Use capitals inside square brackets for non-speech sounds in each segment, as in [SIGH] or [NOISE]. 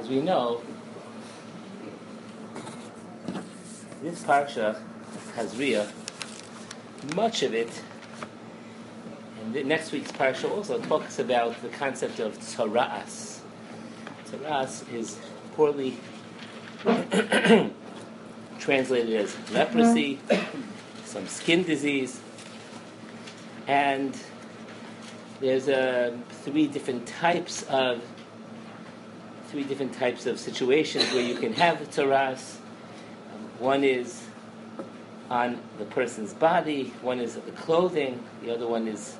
as we know, this parsha, Tazria, much of it, and next week's parsha also talks about the concept of tzara'as. Tzara'as is poorly [CLEARS THROAT] translated as leprosy, some skin disease, and there's uh, three different types of three different types of situations where you can have tzara'as. Um, one is on the person's body, one is the clothing, the other one is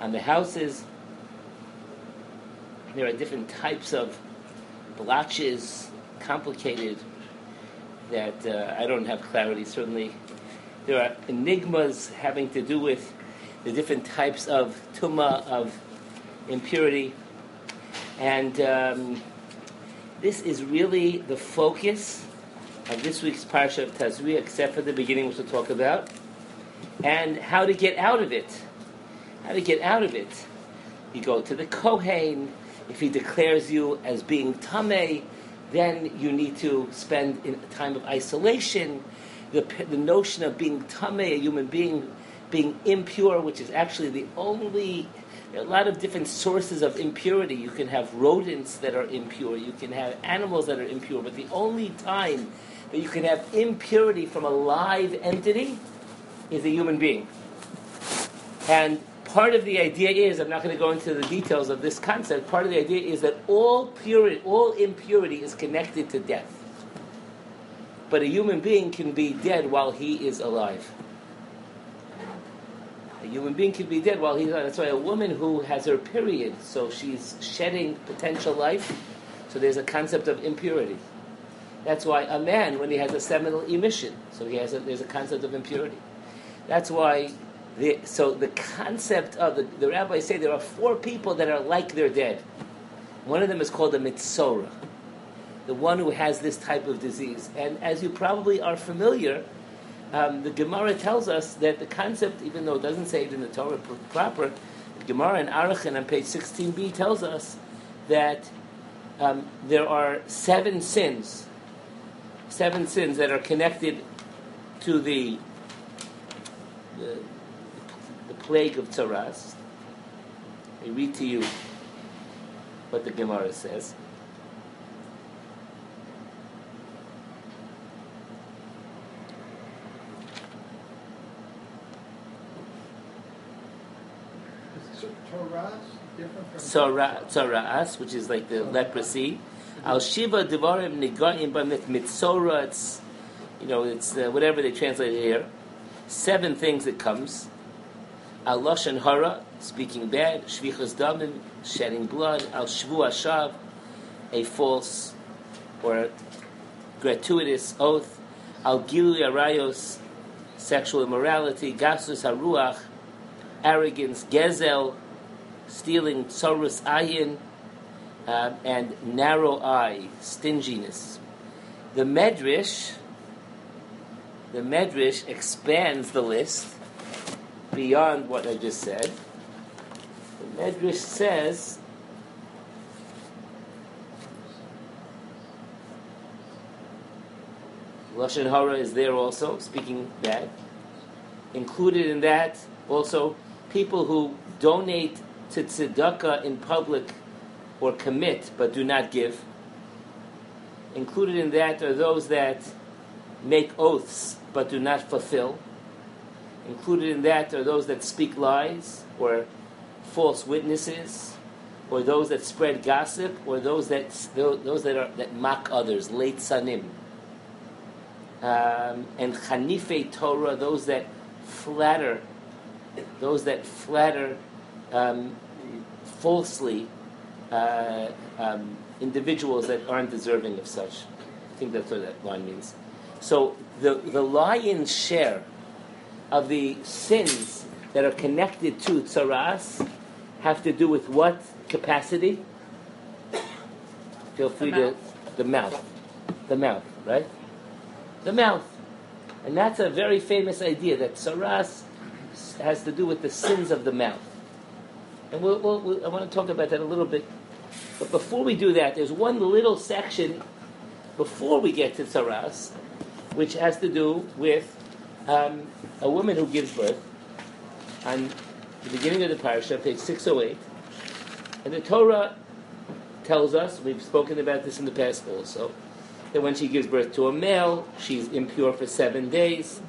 on the houses. There are different types of blotches, complicated, that uh, I don't have clarity, certainly. There are enigmas having to do with the different types of tuma, of impurity. And um, this is really the focus of this week's parsha of Tazria, except for the beginning, which we'll talk about, and how to get out of it. How to get out of it. You go to the Kohen. If he declares you as being Tameh, then you need to spend in a time of isolation. The, the notion of being Tameh, a human being, being impure, which is actually the only a lot of different sources of impurity. You can have rodents that are impure, you can have animals that are impure, but the only time that you can have impurity from a live entity is a human being. And part of the idea is, I'm not going to go into the details of this concept, part of the idea is that all purity, all impurity is connected to death. But a human being can be dead while he is alive. A human being can be dead while he's. That's why a woman who has her period, so she's shedding potential life, so there's a concept of impurity. That's why a man, when he has a seminal emission, so he has a, there's a concept of impurity. That's why the, so the concept of the, the rabbis say there are four people that are like they're dead. One of them is called a mitzora, the one who has this type of disease. And as you probably are familiar, um, the Gemara tells us that the concept, even though it doesn't say it in the Torah proper, the Gemara in Arachin on page 16b tells us that um, there are seven sins, seven sins that are connected to the, the plague of Tzaras. I read to you what the Gemara says. Tzoras, which is like the leprosy. Al Shiva Devarim Nigaim Bamit Mitzora, it's, you know, it's uh, whatever they translate here. Seven things that comes. Al Lashon Hara, speaking bad, Shvichas Damim, shedding blood, Al Shvu Ashav, a false or gratuitous oath, Al Gilu Arayos, sexual immorality, Gasus Haruach, arrogance, Gezel, stealing, Tsorus Ayin, uh, and narrow eye, stinginess. The Medrash, the Medrash expands the list beyond what I just said. The Medrash says Lashon Hara is there also, speaking that. Included in that also people who donate to tzedakah in public or commit but do not give. Included in that are those that make oaths but do not fulfill. Included in that are those that speak lies or false witnesses, or those that spread gossip, or those that those that are that mock others, late sanim. Um, and chanife Torah, those that flatter, those that flatter um, falsely uh, um, individuals that aren't deserving of such. I think that's what that line means. So the the lion's share of the sins that are connected to tsaras have to do with what capacity? Feel free the to the mouth. The mouth, right? The mouth. And that's a very famous idea that tsaras has to do with the sins of the mouth. And we'll, we'll, we'll, I want to talk about that a little bit But before we do that, there's one little section before we get to Tzaras, which has to do with um, a woman who gives birth. On the beginning of the parasha, page 608, and the Torah tells us, we've spoken about this in the past also, that when she gives birth to a male, she's impure for seven days.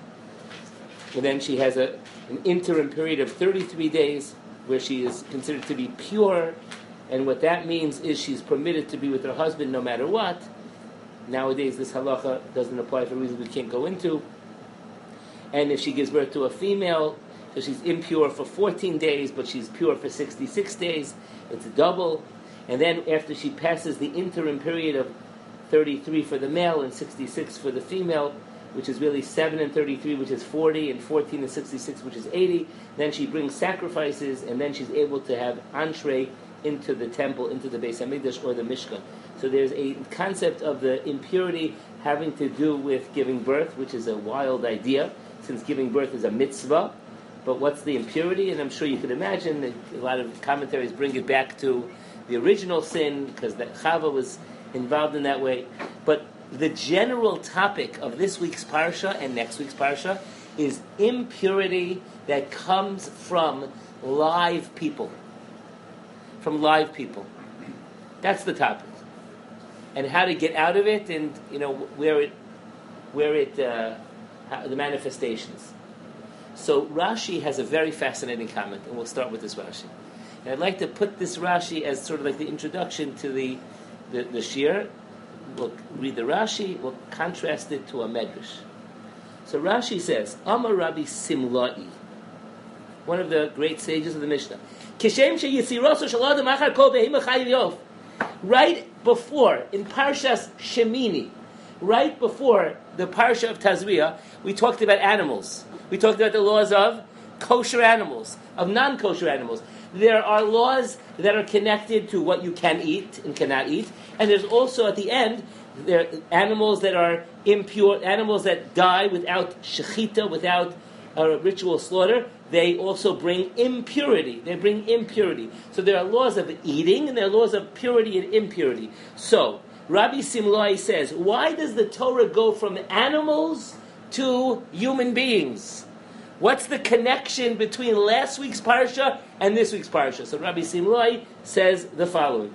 And then she has a, an interim period of 33 days where she is considered to be pure. And what that means is she's permitted to be with her husband no matter what. Nowadays, this halacha doesn't apply for reasons we can't go into. And if she gives birth to a female, so she's impure for 14 days, but she's pure for 66 days, it's a double. And then after she passes the interim period of 33 for the male and 66 for the female, which is really 7 and 33, which is 40, and 14 and 66, which is 80. Then she brings sacrifices, and then she's able to have entree into the temple, into the Beis Hamikdash or the Mishkan. So there's a concept of the impurity having to do with giving birth, which is a wild idea, since giving birth is a mitzvah. But what's the impurity? And I'm sure you could imagine that a lot of commentaries bring it back to the original sin, because Chava was involved in that way. But the general topic of this week's parsha and next week's parsha is impurity that comes from live people. From live people. That's the topic. And how to get out of it and, you know, where it, where it, uh, how, the manifestations. So Rashi has a very fascinating comment, and we'll start with this Rashi. And I'd like to put this Rashi as sort of like the introduction to the, the, the shiur, we'll read the Rashi, we'll contrast it to a Medrash. So Rashi says, Amar Rabbi Simlai, one of the great sages of the Mishnah. Kishem Right before, in Parshas Shemini, right before the Parsha of Tazria, we talked about animals. We talked about the laws of kosher animals, of non kosher animals. There are laws that are connected to what you can eat and cannot eat, and there's also at the end there animals that are impure, animals that die without shechita, without a ritual slaughter. They also bring impurity. They bring impurity. So there are laws of eating and there are laws of purity and impurity. So Rabbi Simlai says, why does the Torah go from animals to human beings? What's the connection between last week's parsha and this week's parsha? So Rabbi Simlai says the following: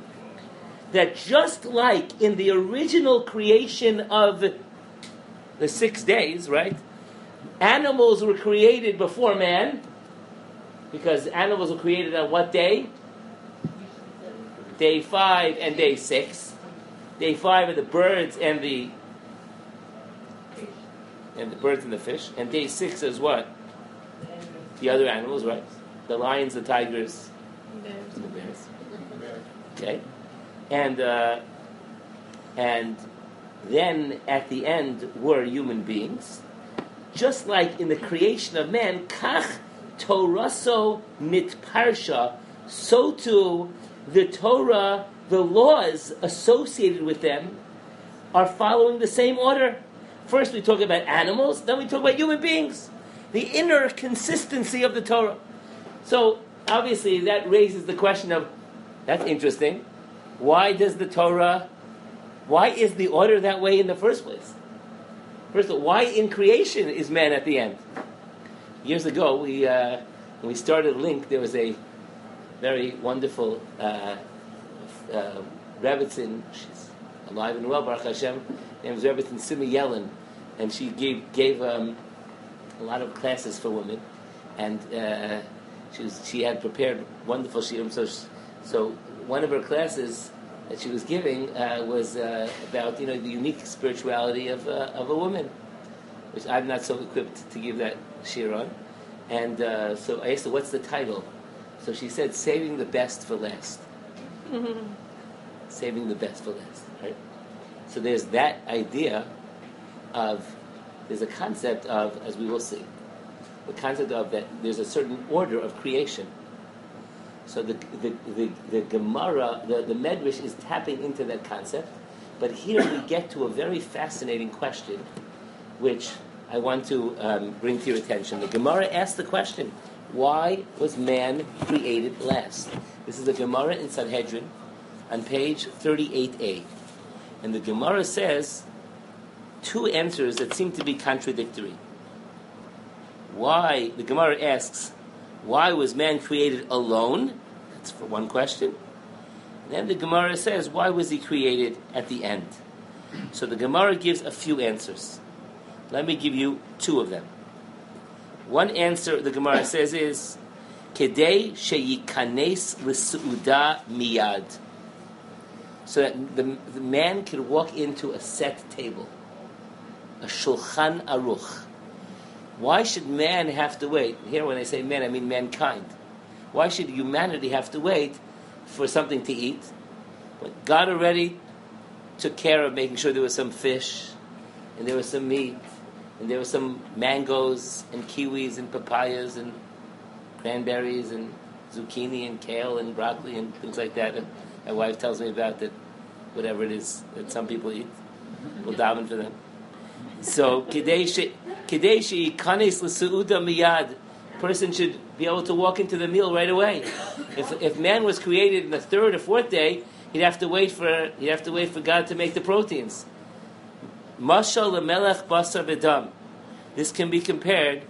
that just like in the original creation of the six days, right? Animals were created before man, because animals were created on what day? Day five and day six. Day five are the birds and the and the birds and the fish, and day six is what? The other animals, right? The lions, the tigers, bears. the bears. Okay, and uh, and then at the end were human beings, just like in the creation of man. Kach Toraso mitparsha, so too the Torah, the laws associated with them, are following the same order. First, we talk about animals, then we talk about human beings the inner consistency of the Torah. So obviously that raises the question of that's interesting. Why does the Torah why is the order that way in the first place? First of all, why in creation is man at the end? Years ago, we uh, when we started Link, there was a very wonderful uh, uh, Rebbitzin, she's alive and well, Baruch Hashem, named Rebbitzin Simi Yellen, and she gave gave um, a lot of classes for women, and uh, she was she had prepared wonderful shiurim. So so one of her classes that she was giving uh, was uh, about you know the unique spirituality of uh, of a woman, which I'm not so equipped to give that shiur on. And uh, so I asked her, "What's the title?" So she said, "Saving the best for last." Mm-hmm. [LAUGHS] Saving the best for last, right? So there's that idea of there's a concept of, as we will see, the concept of that there's a certain order of creation. So the, the, the, the Gemara, the, the Medrash is tapping into that concept. But here we get to a very fascinating question, which I want to um, bring to your attention. The Gemara asks the question, why was man created last? This is the Gemara in Sanhedrin, on page 38a. And the Gemara says two answers that seem to be contradictory. Why, the Gemara asks, why was man created alone? That's for one question. And then the Gemara says, why was he created at the end? So the Gemara gives a few answers. Let me give you two of them. One answer the Gemara says is, Kedei sheyikanes l'su'uda miyad. So that the, the man could walk into a set table, a shulchan aruch. Why should man have to wait? Here, when I say man, I mean mankind. Why should humanity have to wait for something to eat? But God already took care of making sure there was some fish, and there was some meat, and there were some mangoes, and kiwis, and papayas, and cranberries, and zucchini, and kale, and broccoli, and things like that. And my wife tells me about that, whatever it is that some people eat. We'll daven for them. So, Kedei sheyikanes l'su'uda miyad. Person should be able to walk into the meal right away. If, if man was created in the third or fourth day, he'd have to wait for he'd have to wait for God to make the proteins. Mashal lemelech basar v'dam. This can be compared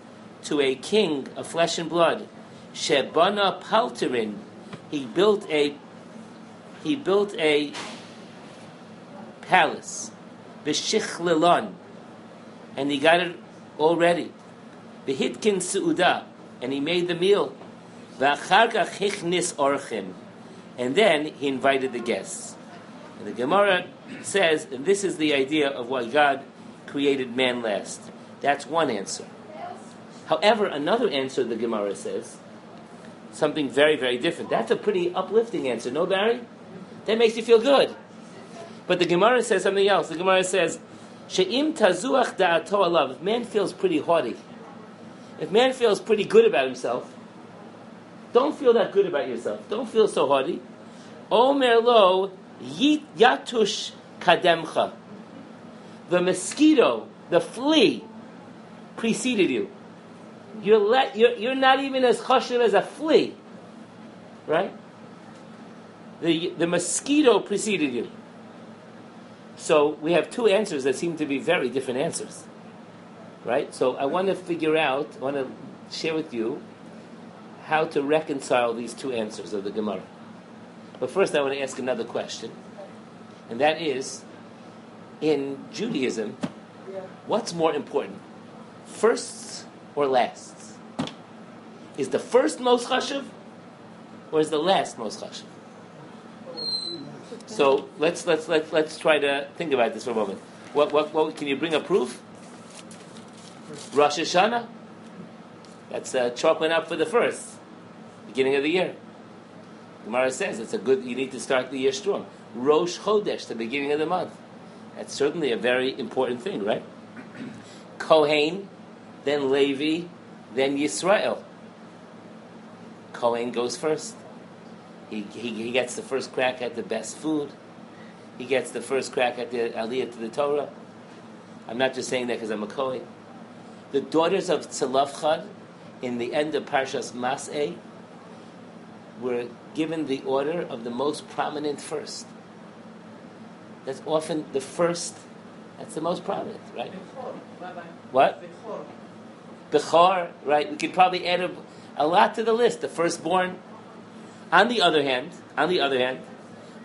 to a king of flesh and blood. Shebana palterin. He built a he built a palace. V'shichlelon. And he got it all ready. The hitkin su'uda. And he made the meal. Orchim. And then he invited the guests. And the Gemara says, and this is the idea of why God created man last. That's one answer. However, another answer the Gemara says, something very, very different. That's a pretty uplifting answer, no, Barry? That makes you feel good. But the Gemara says something else. The Gemara says, She'im tazuach da'ato alav. If man feels pretty haughty, if man feels pretty good about himself, don't feel that good about yourself. Don't feel so haughty. Omer lo yatush kademcha. The mosquito, the flea, preceded you. You're, let, you're, you're not even as chashiv as a flea. Right? The, the mosquito preceded you. So we have two answers that seem to be very different answers. Right? So I want to figure out, I want to share with you how to reconcile these two answers of the Gemara. But first, I want to ask another question, and that is in Judaism, what's more important, firsts or lasts? Is the first most chashuv, or is the last most chashuv? So let's let's let's let's try to think about this for a moment. What what, what can you bring a proof? Rosh Hashanah. That's uh, chalking up for the first beginning of the year. Gemara says it's a good. You need to start the year strong. Rosh Chodesh, the beginning of the month. That's certainly a very important thing, right? [CLEARS THROAT] Kohen, then Levi, then Yisrael. Kohen goes first. He, he, he gets the first crack at the best food. He gets the first crack at the aliyah to the Torah. I'm not just saying that because I'm a Kohen. The daughters of Tzalafchad, in the end of Parshas Mas'eh, were given the order of the most prominent first. That's often the first, that's the most prominent, right? What? Bechor, right? We could probably add a, a lot to the list. The firstborn, on the other hand, on the other hand,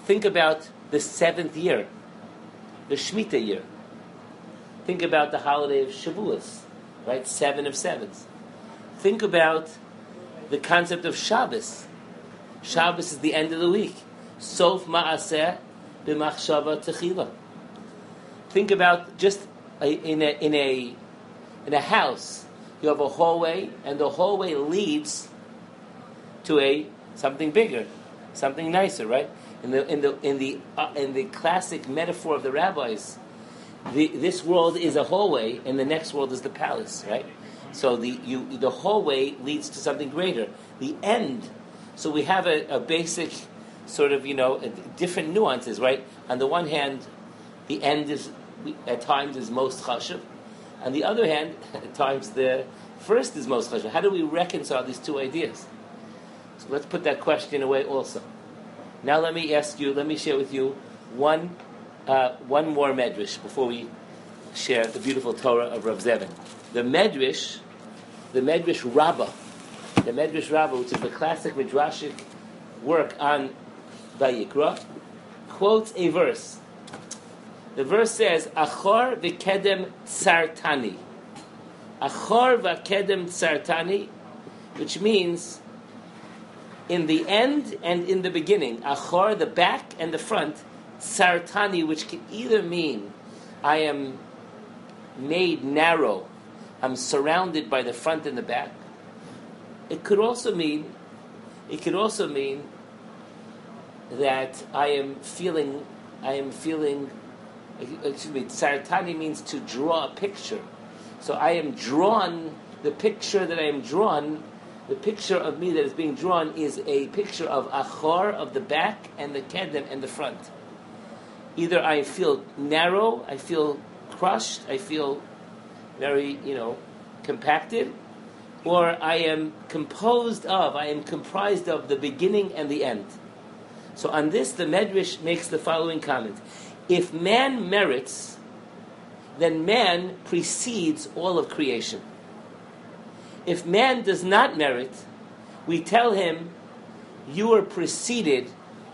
think about the seventh year, the Shemitah year. Think about the holiday of Shavuos, right? Seven of sevens. Think about the concept of Shabbos. Shabbos is the end of the week. Sof ma'aseh b'machshava techila. Think about just in a in a in a house. You have a hallway, and the hallway leads to a something bigger, something nicer, right? In the in the in the uh, in the classic metaphor of the rabbis, the, this world is a hallway, and the next world is the palace, right? So the you the hallway leads to something greater. The end. So we have a, a basic sort of you know different nuances, right? On the one hand, the end is at times is most chashuv. On the other hand, [LAUGHS] at times the first is most chashuv. How do we reconcile these two ideas? So let's put that question away also. Now let me ask you, let me share with you one, uh, one more medrash before we share the beautiful Torah of Rav Zevin. The medrash, the medrash Rabbah, the medrash Rabbah, which is the classic midrashic work on Vayikra, quotes a verse. The verse says, "Achor v'kedem sartani." Achor v'kedem sartani, which means in the end and in the beginning. Achor, the back and the front. Sartani, which can either mean I am made narrow, I'm surrounded by the front and the back. It could also mean, it could also mean that I am feeling, I am feeling, excuse me, Sartani means to draw a picture. So I am drawn, the picture that I am drawn the picture of me that is being drawn is a picture of achor, of the back, and the kedem, and the front. Either I feel narrow, I feel crushed, I feel very, you know, compacted, or I am composed of, I am comprised of the beginning and the end. So on this, the Medrash makes the following comment. If man merits, then man precedes all of creation. If man does not merit, we tell him, you are preceded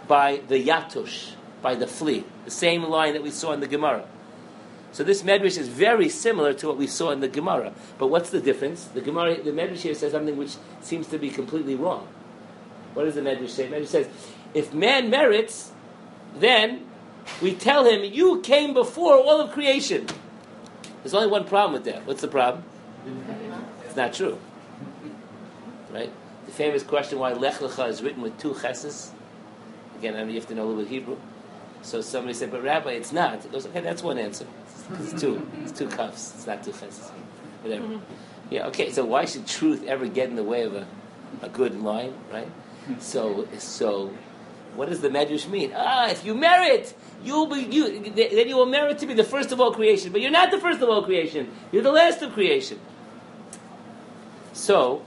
by the yatush, by the flea, the same line that we saw in the Gemara. So this medrash is very similar to what we saw in the Gemara. But what's the difference? The Gemara, the medrash here says something which seems to be completely wrong. What does the medrash say? The medrash says, if man merits, then we tell him, you came before all of creation. There's only one problem with that. What's the problem? [LAUGHS] It's not true. Right? The famous question why Lech Lecha is written with two cheses. Again, I know you have to know a little bit Hebrew. So somebody said, but Rabbi, it's not. It goes, okay, that's one answer. It's two. It's two cuffs. It's not two cheses. Whatever. Mm-hmm. Yeah, okay, so why should truth ever get in the way of a, a good line, right? So, so what does the Medrash mean? Ah, if you merit, you'll be you. Then you will merit to be the first of all creation. But you're not the first of all creation. You're the last of creation. So,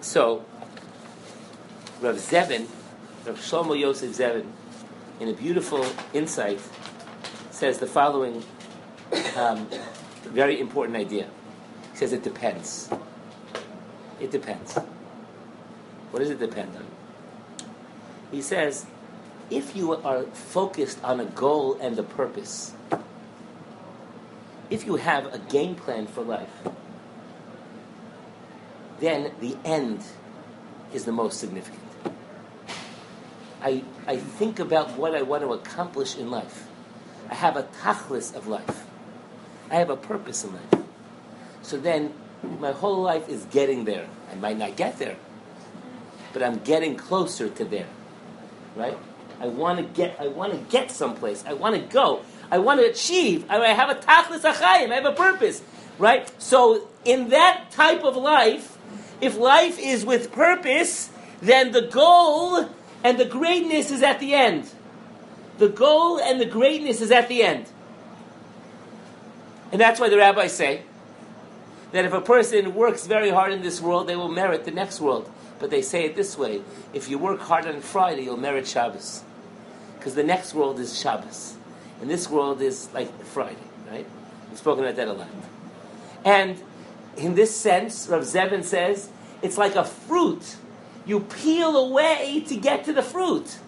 so Rav Zevin, Rav Shlomo Yosef Zevin, in a beautiful insight, says the following um, very important idea. He says it depends. It depends. What does it depend on? He says, if you are focused on a goal and a purpose, if you have a game plan for life, then the end is the most significant. I, I think about what I want to accomplish in life. I have a tachlis of life. I have a purpose in life. So then my whole life is getting there. I might not get there, but I'm getting closer to there. Right? I want to get I want to get someplace. I want to go. I want to achieve. I have a tachlis achayim. I have a purpose. Right? So in that type of life, if life is with purpose, then the goal and the greatness is at the end. The goal and the greatness is at the end. And that's why the rabbis say that if a person works very hard in this world, they will merit the next world. But they say it this way if you work hard on Friday, you'll merit Shabbos. Because the next world is Shabbos. And this world is like Friday, right? We've spoken about that a lot. And in this sense, Rav Zevin says, it's like a fruit. You peel away to get to the fruit.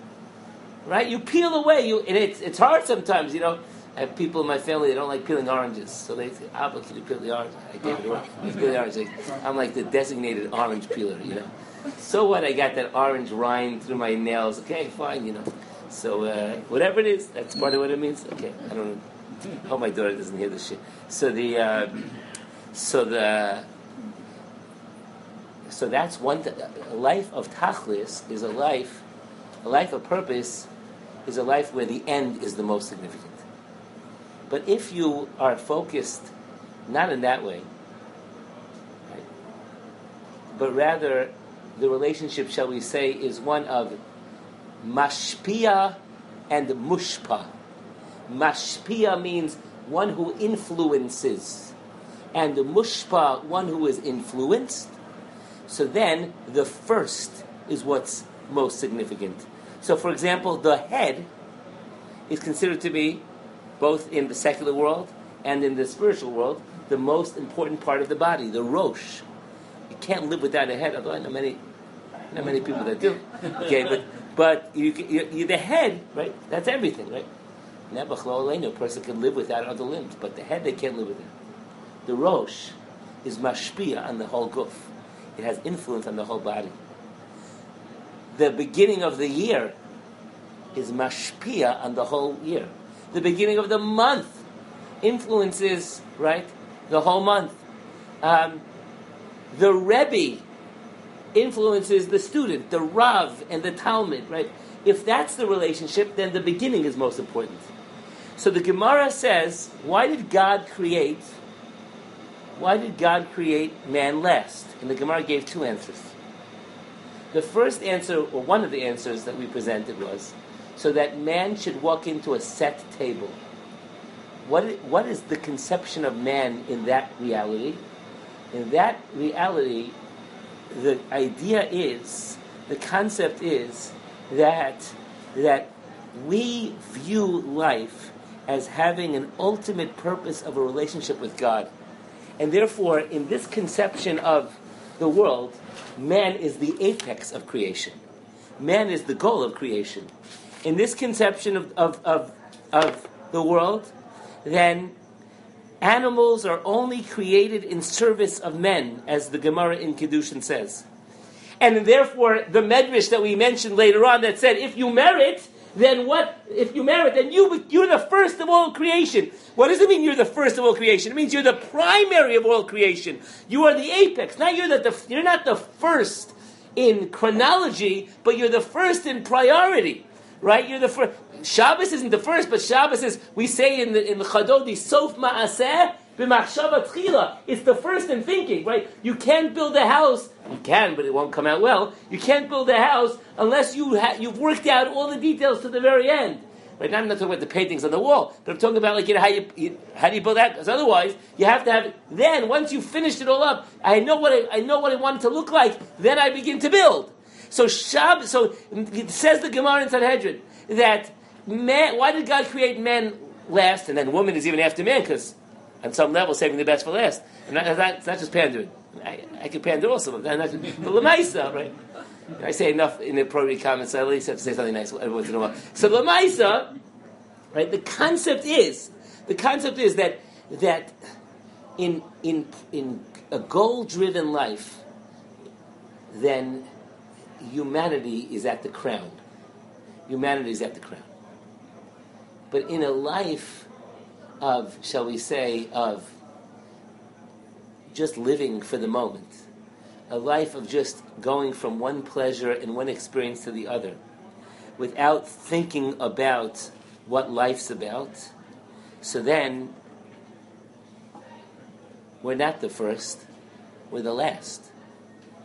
Right? You peel away. You, and it's, it's hard sometimes, you know. I have people in my family that don't like peeling oranges. So they say, Abba, can you peel the orange? I gave it away. Peel the orange. I'm like the designated orange peeler, you know. So what? I got that orange rind through my nails. Okay, fine, you know. So uh, whatever it is, that's part of what it means. Okay, I don't know. Hope my daughter doesn't hear this shit. So the... Uh, so the so that's one th- a life of tachlis is a life a life of purpose is a life where the end is the most significant. But if you are focused not in that way, right, but rather the relationship, shall we say, is one of mashpia and mushpa. Mashpia means one who influences and the mushpa, one who is influenced. So then the first is what's most significant. So, for example, the head is considered to be, both in the secular world and in the spiritual world, the most important part of the body, the rosh. You can't live without a head, although I know many, not many people that do. [LAUGHS] Okay, but but you, you, you the head, right? That's everything, right? Nebuchadnezzar, a person can live without other limbs, but the head they can't live without. The rosh is mashpia on the whole guf. It has influence on the whole body. The beginning of the year is mashpia on the whole year. The beginning of the month influences, right, the whole month. Um, the Rebbe influences the student, the Rav and the talmid, right? If that's the relationship, then the beginning is most important. So the Gemara says, why did God create why did God create man last? And the Gemara gave two answers. The first answer, or one of the answers that we presented was, so that man should walk into a set table. What, what is the conception of man in that reality? In that reality, the idea is, the concept is that, that we view life as having an ultimate purpose of a relationship with God. And therefore, in this conception of the world, man is the apex of creation. Man is the goal of creation. In this conception of, of, of, of the world, then animals are only created in service of men, as the Gemara in Kiddushin says. And therefore, the medrash that we mentioned later on that said, if you merit, then what, if you merit, then you, you're the first of all creation. What does it mean you're the first of all creation? It means you're the primary of all creation. You are the apex. Not you're, the, you're not the first in chronology, but you're the first in priority. Right? You're the first. Shabbos isn't the first, but Shabbos is, we say in the, in the Lecha Dodi, Sof Ma'aseh, it's the first in thinking, right? You can't build a house. You can, but it won't come out well. You can't build a house unless you ha- you've worked out all the details to the very end. Right now, I'm not talking about the paintings on the wall, but I'm talking about like you know, how you, you how do you build that? Because otherwise, you have to have. Then, once you finished it all up, I know what I, I know what I want it to look like. Then I begin to build. So Shab, so it says the Gemara in Sanhedrin that man. Why did God create man last, and then woman is even after man? Because on some level, saving the best for last. And that, that, not just pandering. I, I can pander also, but not just, Lamaisa, right? I say enough in the appropriate comments, I at least have to say something nice every once in a while. So Lamaisa, right, the concept is, the concept is that, that in, in, in a goal-driven life, then humanity is at the crown. Humanity is at the crown. But in a life of, shall we say, of just living for the moment, a life of just going from one pleasure and one experience to the other, without thinking about what life's about. So then, we're not the first, we're the last.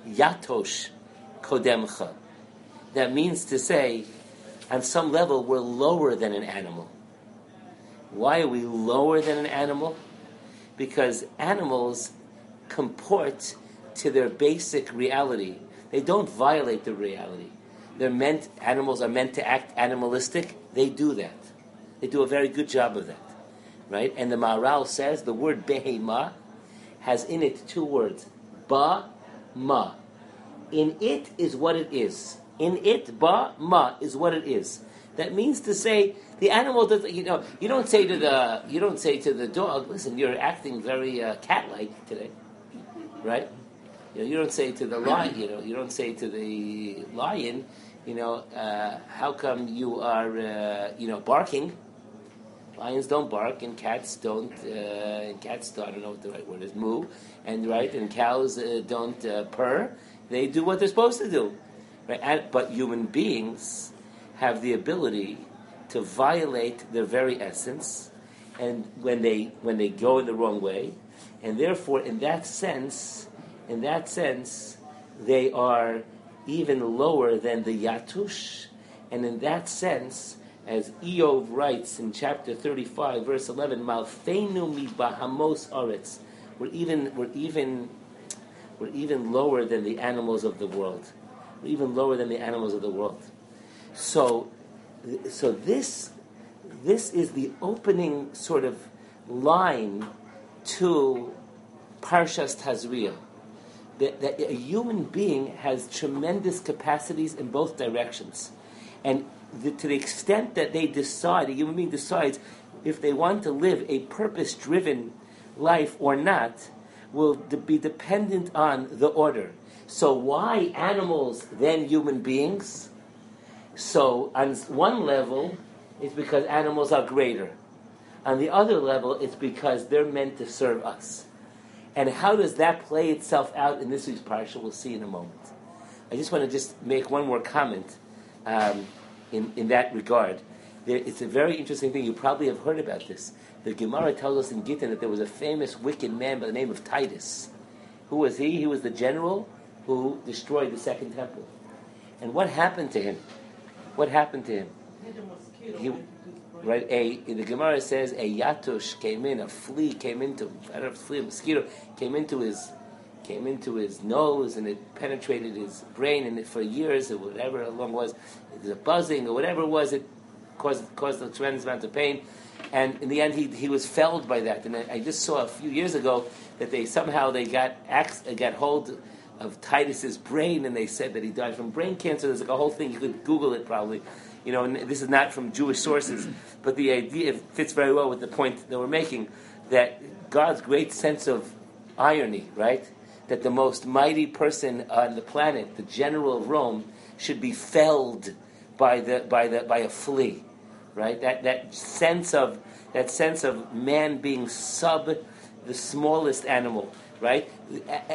Yatush kodemcha. That means to say, on some level, we're lower than an animal. Why are we lower than an animal? Because animals comport to their basic reality. They don't violate the reality. They're meant animals are meant to act animalistic. They do that. They do a very good job of that. Right? And the Maharal says the word behema has in it two words. Ba ma. In it is what it is. In it, ba ma is what it is. That means to say the animal does. You know, you don't say to the you don't say to the dog, "Listen, you're acting very uh, cat-like today," right? You, know, you don't say to the lion. You know, you don't say to the lion, you know, uh, how come you are, uh, you know, barking? Lions don't bark, and cats don't. Uh, and cats, don't, I don't know what the right word is. Moo, and right, and cows uh, don't uh, purr. They do what they're supposed to do, right? And, but human beings have the ability to violate their very essence, and when they when they go in the wrong way, and therefore, in that sense, in that sense, they are even lower than the Yatush, and in that sense, as Iyov writes in chapter 35, verse 11, Malfeinu mi bahamos aretz, we're even, we're even, we're even lower than the animals of the world. We're even lower than the animals of the world. So, so this this is the opening sort of line to Parshas Tazria. That, that a human being has tremendous capacities in both directions. And the, to the extent that they decide, a human being decides if they want to live a purpose driven life or not, will be dependent on the order. So, why animals, then human beings? So, on one level, it's because animals are greater. On the other level, it's because they're meant to serve us. And how does that play itself out in this week's parsha? We'll see in a moment. I just want to just make one more comment um, in, in that regard. There, it's a very interesting thing. You probably have heard about this. The Gemara tells us in Gittin that there was a famous wicked man by the name of Titus. Who was he? He was the general who destroyed the second temple. And what happened to him? What happened to him? He, right? A in the Gemara says a yatush came in, a flea came into I don't know if flea, a mosquito came into his came into his nose and it penetrated his brain and it, for years or whatever how long it was, it was a buzzing or whatever it was, it caused caused a tremendous amount of pain. And in the end, he, he was felled by that. And I, I just saw a few years ago that they somehow they got got hold of Titus's brain, and they said that he died from brain cancer. There's like a whole thing. You could Google it probably. You know, and this is not from Jewish sources, [CLEARS THROAT] but the idea fits very well with the point that we're making that God's great sense of irony, right? That the most mighty person on the planet, the general of Rome, should be felled by the by the by a flea, right? That that sense of that sense of man being sub the smallest animal, right?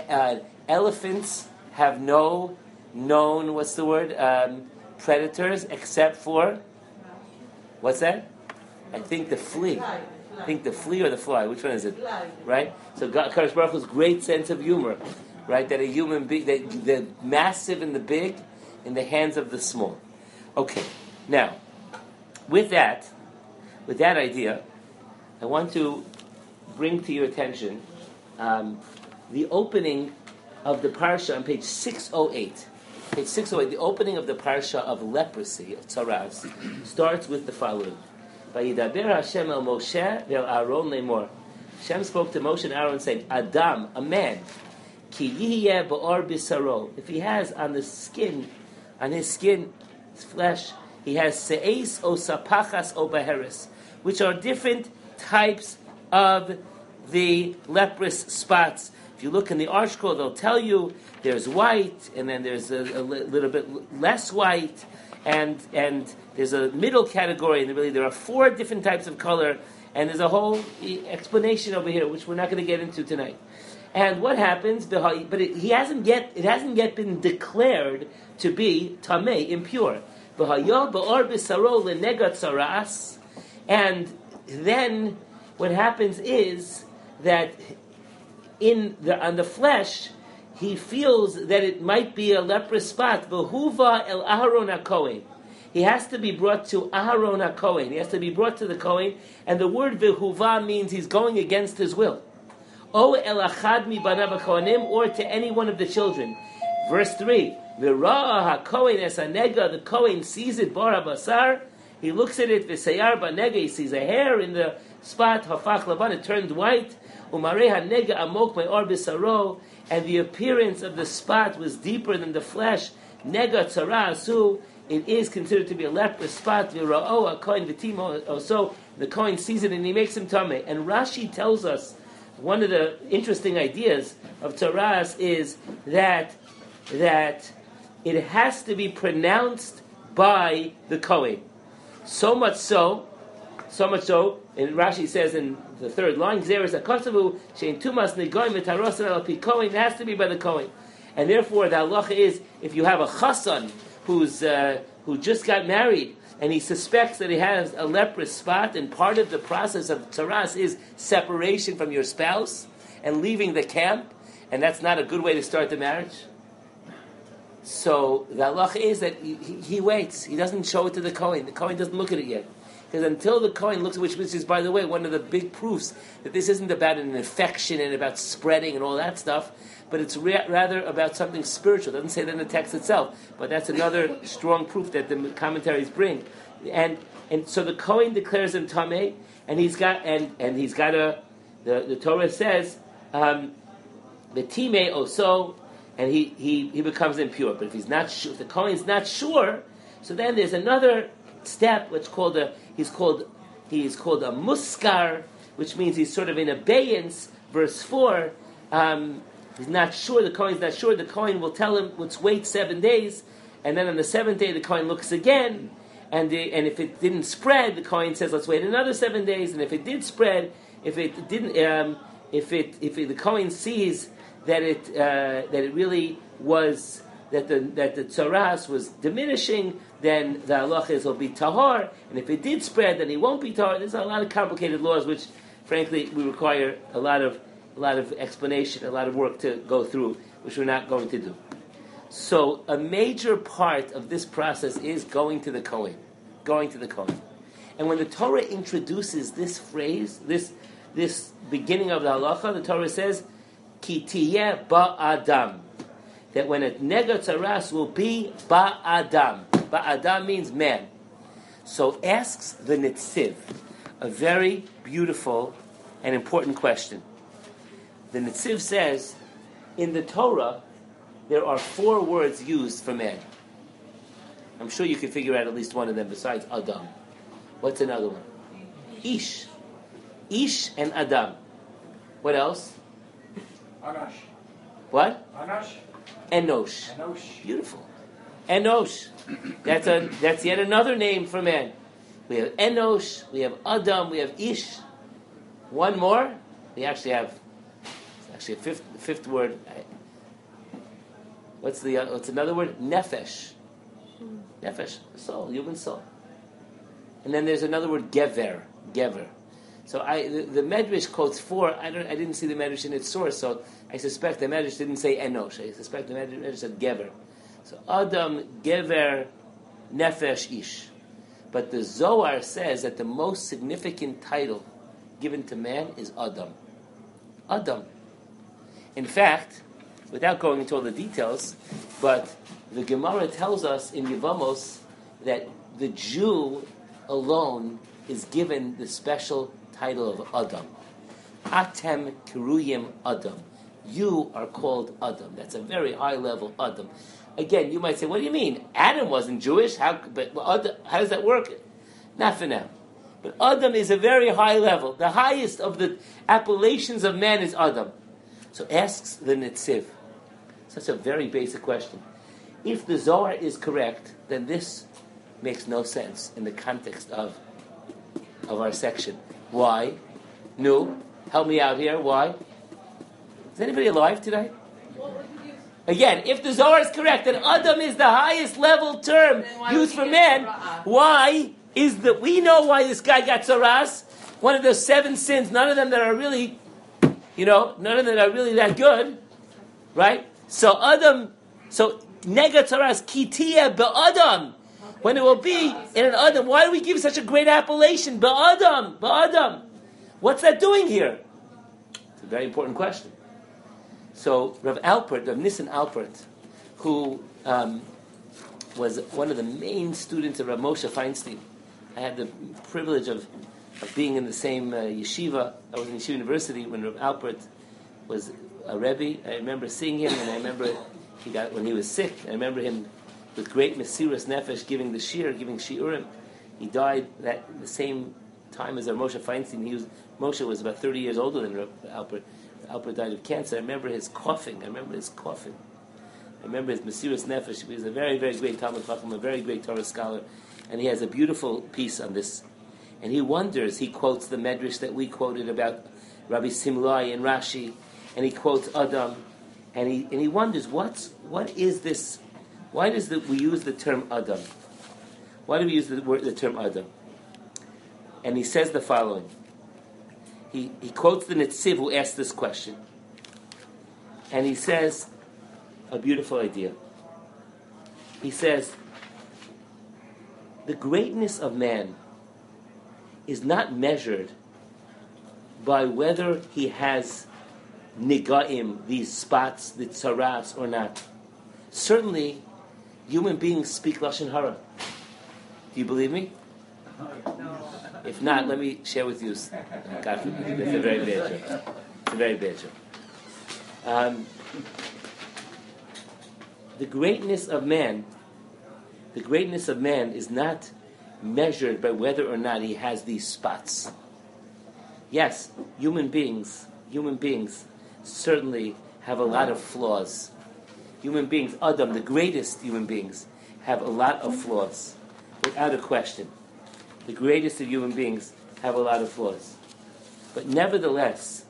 Uh, elephants have no known what's the word um, predators except for what's that? I think the flea. I think the flea or the fly. Which one is it? Right. So God, Kadosh Baruch Hu's great sense of humor, right? That a human being, that the massive and the big, in the hands of the small. Okay. Now, with that, with that idea, I want to bring to your attention um, the opening of the parsha on page 608. Page 608, the opening of the parsha of leprosy, of tzaras, starts with the following. Vayidaber Hashem el Moshe vel Aaron lemor. Hashem spoke to Moshe and Aaron saying, Adam, a man, ki yihye ba'or bisaro. If he has on the skin, on his skin, his flesh, he has se'es o sapachas o baheres, which are different types of the leprous spots. You look in the ArtScroll, they'll tell you there's white, and then there's a, a little bit less white, and and there's a middle category, and really there are four different types of color, and there's a whole explanation over here, which we're not going to get into tonight. And what happens? But it, he hasn't yet. It hasn't yet been declared to be tamei, impure. And then what happens is that in the on the flesh, he feels that it might be a leprous spot. V'huva el Aharon HaKohen. He has to be brought to Aharon HaKohen. He has to be brought to the Kohen. And the word v'huva means he's going against his will. O el achad mi banav or to any one of the children. Verse 3. V'ra'a HaKohen es anega. The Kohen sees it bar basar. He looks at it, v'sayar banega. He sees a hair in the spot. Hafach laban. It turned white. Umarei hanega amok my or bisaro and the appearance of the spot was deeper than the flesh, nega tzara it is considered to be a leprous spot. V'ra'o a kohen v'timo. So the Kohen sees it and he makes him tame. And Rashi tells us one of the interesting ideas of tzaras is that that it has to be pronounced by the kohen. So much so, so much so, and Rashi says in the third line, Gezeiras Hakasuv, Shein Tumas Negoim V'Tarosan El Kohen, it has to be by the Kohen. And therefore, the halacha is if you have a chassan who's uh, who just got married and he suspects that he has a leprous spot, and part of the process of tzaras is separation from your spouse and leaving the camp, and that's not a good way to start the marriage. So the halacha is that he, he, he waits. He doesn't show it to the Kohen. The Kohen doesn't look at it yet. Because until the Kohen looks, which, which is, by the way, one of the big proofs that this isn't about an infection and about spreading and all that stuff, but it's ra- rather about something spiritual. It doesn't say that in the text itself, but that's another [LAUGHS] strong proof that the commentaries bring. And and so the Kohen declares him tameh, and he's got and and he's got a the, the Torah says um, the time also, and he, he he becomes impure. But if he's not sure, if the Kohen's not sure, so then there's another step which called a he's called he is called a musgar, which means he's sort of in abeyance. Verse four. Um, he's not sure. The Kohen's not sure. The Kohen will tell him, let's wait seven days, and then on the seventh day the Kohen looks again, and the, and if it didn't spread, the Kohen says, let's wait another seven days, and if it did spread, if it didn't, um, if it if it, the Kohen sees that it uh, that it really was that the that the tzaras was diminishing, then the halachas will be tahor, and if it did spread, then he won't be tahor. There's a lot of complicated laws, which frankly we require a lot of a lot of explanation, a lot of work to go through, which we're not going to do. So a major part of this process is going to the Kohen, going to the Kohen. And when the Torah introduces this phrase, this this beginning of the halacha, the Torah says, "Ki ba adam," that when a nega tzaras will be ba adam. Ba adam means man. So asks the Nitziv a very beautiful and important question. The Nitziv says, in the Torah, there are four words used for man. I'm sure you can figure out at least one of them besides Adam. What's another one? Ish. Ish and Adam. What else? Anash. What? Anash. Enosh. Enosh. Beautiful. Enosh. That's a that's yet another name for man. We have Enosh, we have Adam, we have Ish. One more. We actually have actually a fifth fifth word. What's the uh, what's another word? Nefesh. Nefesh, soul, human soul. And then there's another word, gever, gever. So I, the, the Medrash quotes four. I don't, I didn't see the Medrash in its source, so I suspect the Medrash didn't say enosh. I suspect the Medrash said gever. So Adam, gever, nefesh, ish. But the Zohar says that the most significant title given to man is Adam. Adam. In fact, without going into all the details, but the Gemara tells us in Yevamos that the Jew alone is given the special title of Adam. Atem Kiruyim Adam. You are called Adam. That's a very high level Adam. Again, you might say, what do you mean? Adam wasn't Jewish. How, but how does that work? Not for now. But Adam is a very high level. The highest of the appellations of man is Adam. So asks the Nitziv. Such a very basic question. If the Zohar is correct, then this makes no sense in the context of, of our section. Why? No. Help me out here. Why? Is anybody alive today? Again, if the Zohar is correct, then Adam is the highest level term used for men. Why is that we know why this guy got tzaras? One of the seven sins, none of them that are really, you know, none of them are really that good, right? So Adam, so nega tzaras kitia be'adam, when it will be in an Adam. Why do we give such a great appellation? Be'adam, be'adam. What's that doing here? It's a very important question. So Rav Alpert, Rav Nissen Alpert, who um, was one of the main students of Rav Moshe Feinstein. I had the privilege of, of being in the same uh, yeshiva. I was in Yeshiva University when Rav Alpert was a Rebbe. I remember seeing him, and I remember he got when he was sick. I remember him with great Mesiras Nefesh giving the shiur, giving shiurim. He died that the same time as Rav Moshe Feinstein. He was Moshe was about thirty years older than Rav Alpert. Alpert died of cancer. I remember his coughing. I remember his coughing. I remember his Mesiras Nefesh. He was a very, very great Talmid Chacham, a very great Torah scholar, and he has a beautiful piece on this. And he wonders. He quotes the Medrash that we quoted about Rabbi Simlai and Rashi, and he quotes Adam, and he and he wonders what's what is this? Why does the, we use the term Adam? Why do we use the word the term Adam? And he says the following he, he quotes the Nitziv who asked this question. And he says a beautiful idea. He says, the greatness of man is not measured by whether he has nigaim, these spots, the tzaras, or not. Certainly, human beings speak lashon hara. Do you believe me? No. If not, let me share with you. God forbid, a very bad joke. It's a very bad joke. Um, the greatness of man, the greatness of man is not measured by whether or not he has these spots. Yes, human beings, human beings certainly have a lot of flaws. Human beings, Adam, the greatest human beings, have a lot of flaws, without a question. The greatest of human beings have a lot of flaws. But nevertheless,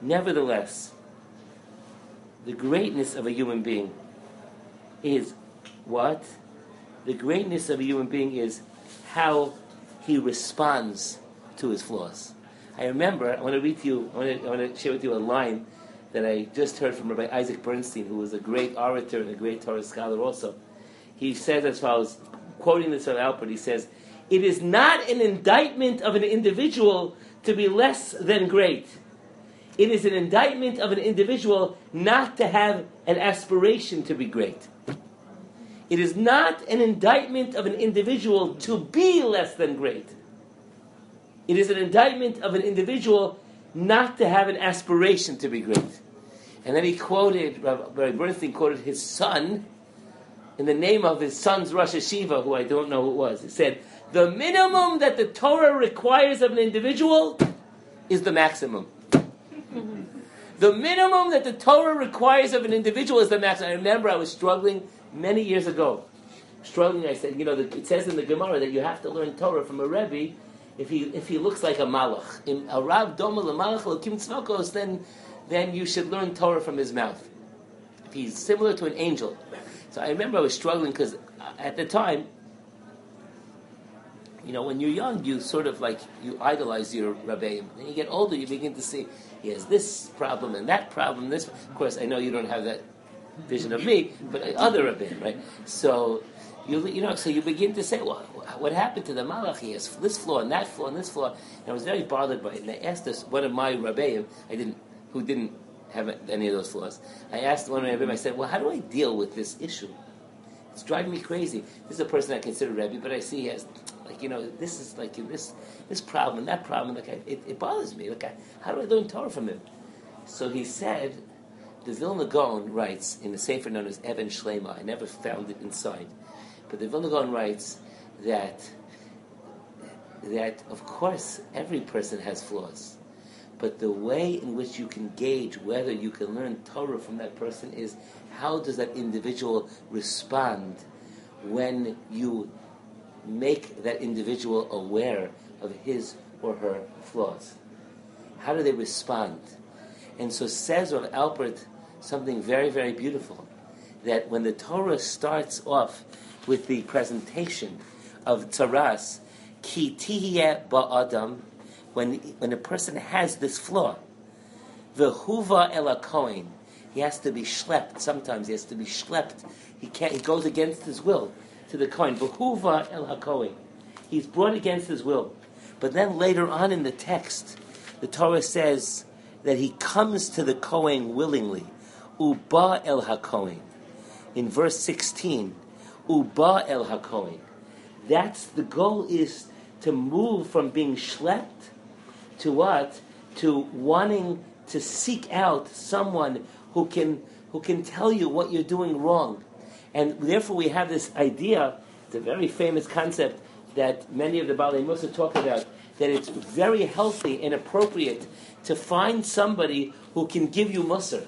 nevertheless, the greatness of a human being is what? The greatness of a human being is how he responds to his flaws. I remember, I want to read to you, I want to, I want to share with you a line that I just heard from Rabbi Isaac Bernstein, who was a great orator and a great Torah scholar also. He says as follows, quoting this from Alpert, he says, It is not an indictment of an individual to be less than great. It is an indictment of an individual not to have an aspiration to be great. It is not an indictment of an individual to be less than great. It is an indictment of an individual not to have an aspiration to be great. And then he quoted, Rabbi Bernstein quoted his son in the name of his son's Rosh Yeshiva, who I don't know who it was. He said, The minimum that the Torah requires of an individual is the maximum. the minimum that the Torah requires of an individual is the maximum. I remember I was struggling many years ago. Struggling, I said, you know, it says in the Gemara that you have to learn Torah from a Rebbe if he if he looks like a malach. In a Rav Doma Malach Lakim Tzvakos, then then you should learn Torah from his mouth. If he's similar to an angel. So I remember I was struggling because at the time, you know, when you're young, you sort of like you idolize your rabbeim. Then you get older, you begin to see he has this problem and that problem. This, of course, I know you don't have that vision of me, but other rabbeim, right? So you, you know, so you begin to say, well, what happened to the Malach? He has this flaw and that flaw and this flaw. And I was very bothered by it. And I asked this, one of my rabbeim, I didn't, who didn't have any of those flaws. I asked one of my rabbeim, I said, well, how do I deal with this issue? It's driving me crazy. This is a person I consider Rebbe, but I see he has, like, you know, this is like this this problem and that problem. Like, I, it, it bothers me. Like, I, how do I learn Torah from him? So he said, the Vilna Gaon writes in the Sefer known as Even Shlema. I never found it inside. But the Vilna Gaon writes that that of course every person has flaws, but the way in which you can gauge whether you can learn Torah from that person is how does that individual respond when you make that individual aware of his or her flaws? How do they respond? And so says Rav Alpert something very, very beautiful that when the Torah starts off with the presentation of tzaras, ki tihye ba'adam, when, when a person has this flaw, the huva elakoin, he has to be schlepped. Sometimes he has to be schlepped. He can't. He goes against his will to the Kohen. V'huva el hakoin. He's brought against his will. But then later on in the text, the Torah says that he comes to the Kohen willingly. Uba el hakoin. In verse 16, Uba el hakoin. That's the goal is to move from being schlepped to what? To wanting to seek out someone who can who can tell you what you're doing wrong. And therefore we have this idea, it's a very famous concept that many of the Baalei Mussar talk about, that it's very healthy and appropriate to find somebody who can give you Mussar,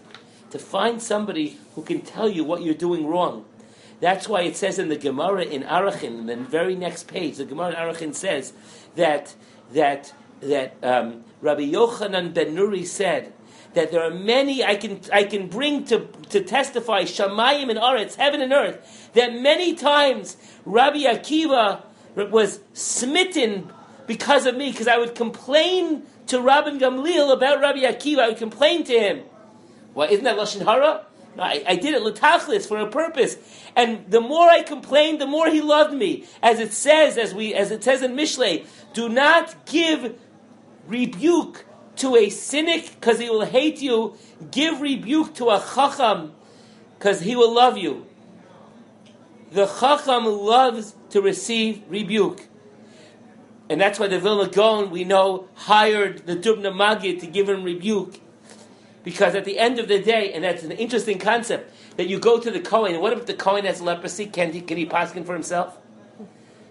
to find somebody who can tell you what you're doing wrong. That's why it says in the Gemara in Arachin, the very next page, the Gemara in Arachin says that that that um, Rabbi Yochanan ben Nuri said that there are many I can I can bring to to testify Shamayim and Aretz, heaven and earth, that many times Rabbi Akiva was smitten because of me, because I would complain to Rabbi Gamliel about Rabbi Akiva. I would complain to him. Well, isn't that lashon hara? No, I, I did it latachlis for a purpose. And the more I complained, the more he loved me. As it says, as we as it says in Mishlei, do not give rebuke to a cynic because he will hate you. Give rebuke to a chacham because he will love you. The chacham loves to receive rebuke. And that's why the Vilna Gaon, we know, hired the Dubna Magid to give him rebuke. Because at the end of the day, and that's an interesting concept, that you go to the Kohen, what if the Kohen has leprosy? Can he, can he paskin for himself?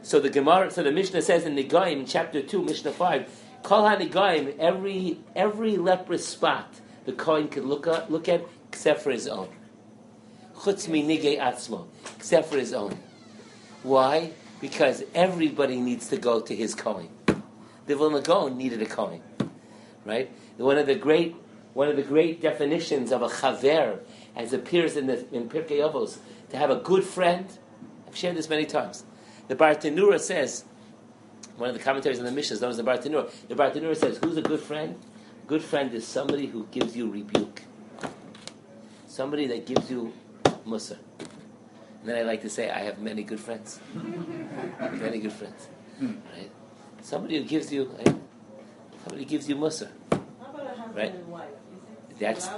So the Gemara, so the Mishnah says in Negaim, in chapter 2, Mishnah 5, Kol HaNegaim, every, every leprous spot the Kohen could look at, look at except for his own. Chutz mi nigei atzmo, except for his own. Why? Because everybody needs to go to his Kohen. The Vilna Gaon needed a Kohen, right? One of the great one of the great definitions of a chaver, as appears in, the, in Pirkei Avos, to have a good friend. I've shared this many times. The Bartenura says, one of the commentaries on the Mishnah is known as the Bartenura, the Bartenura says, who's a good friend? A good friend is somebody who gives you rebuke. Somebody that gives you musa. And then I like to say, I have many good friends. [LAUGHS] many good friends. Hmm. Right? Somebody who gives you, right? somebody gives you musa. Right? That's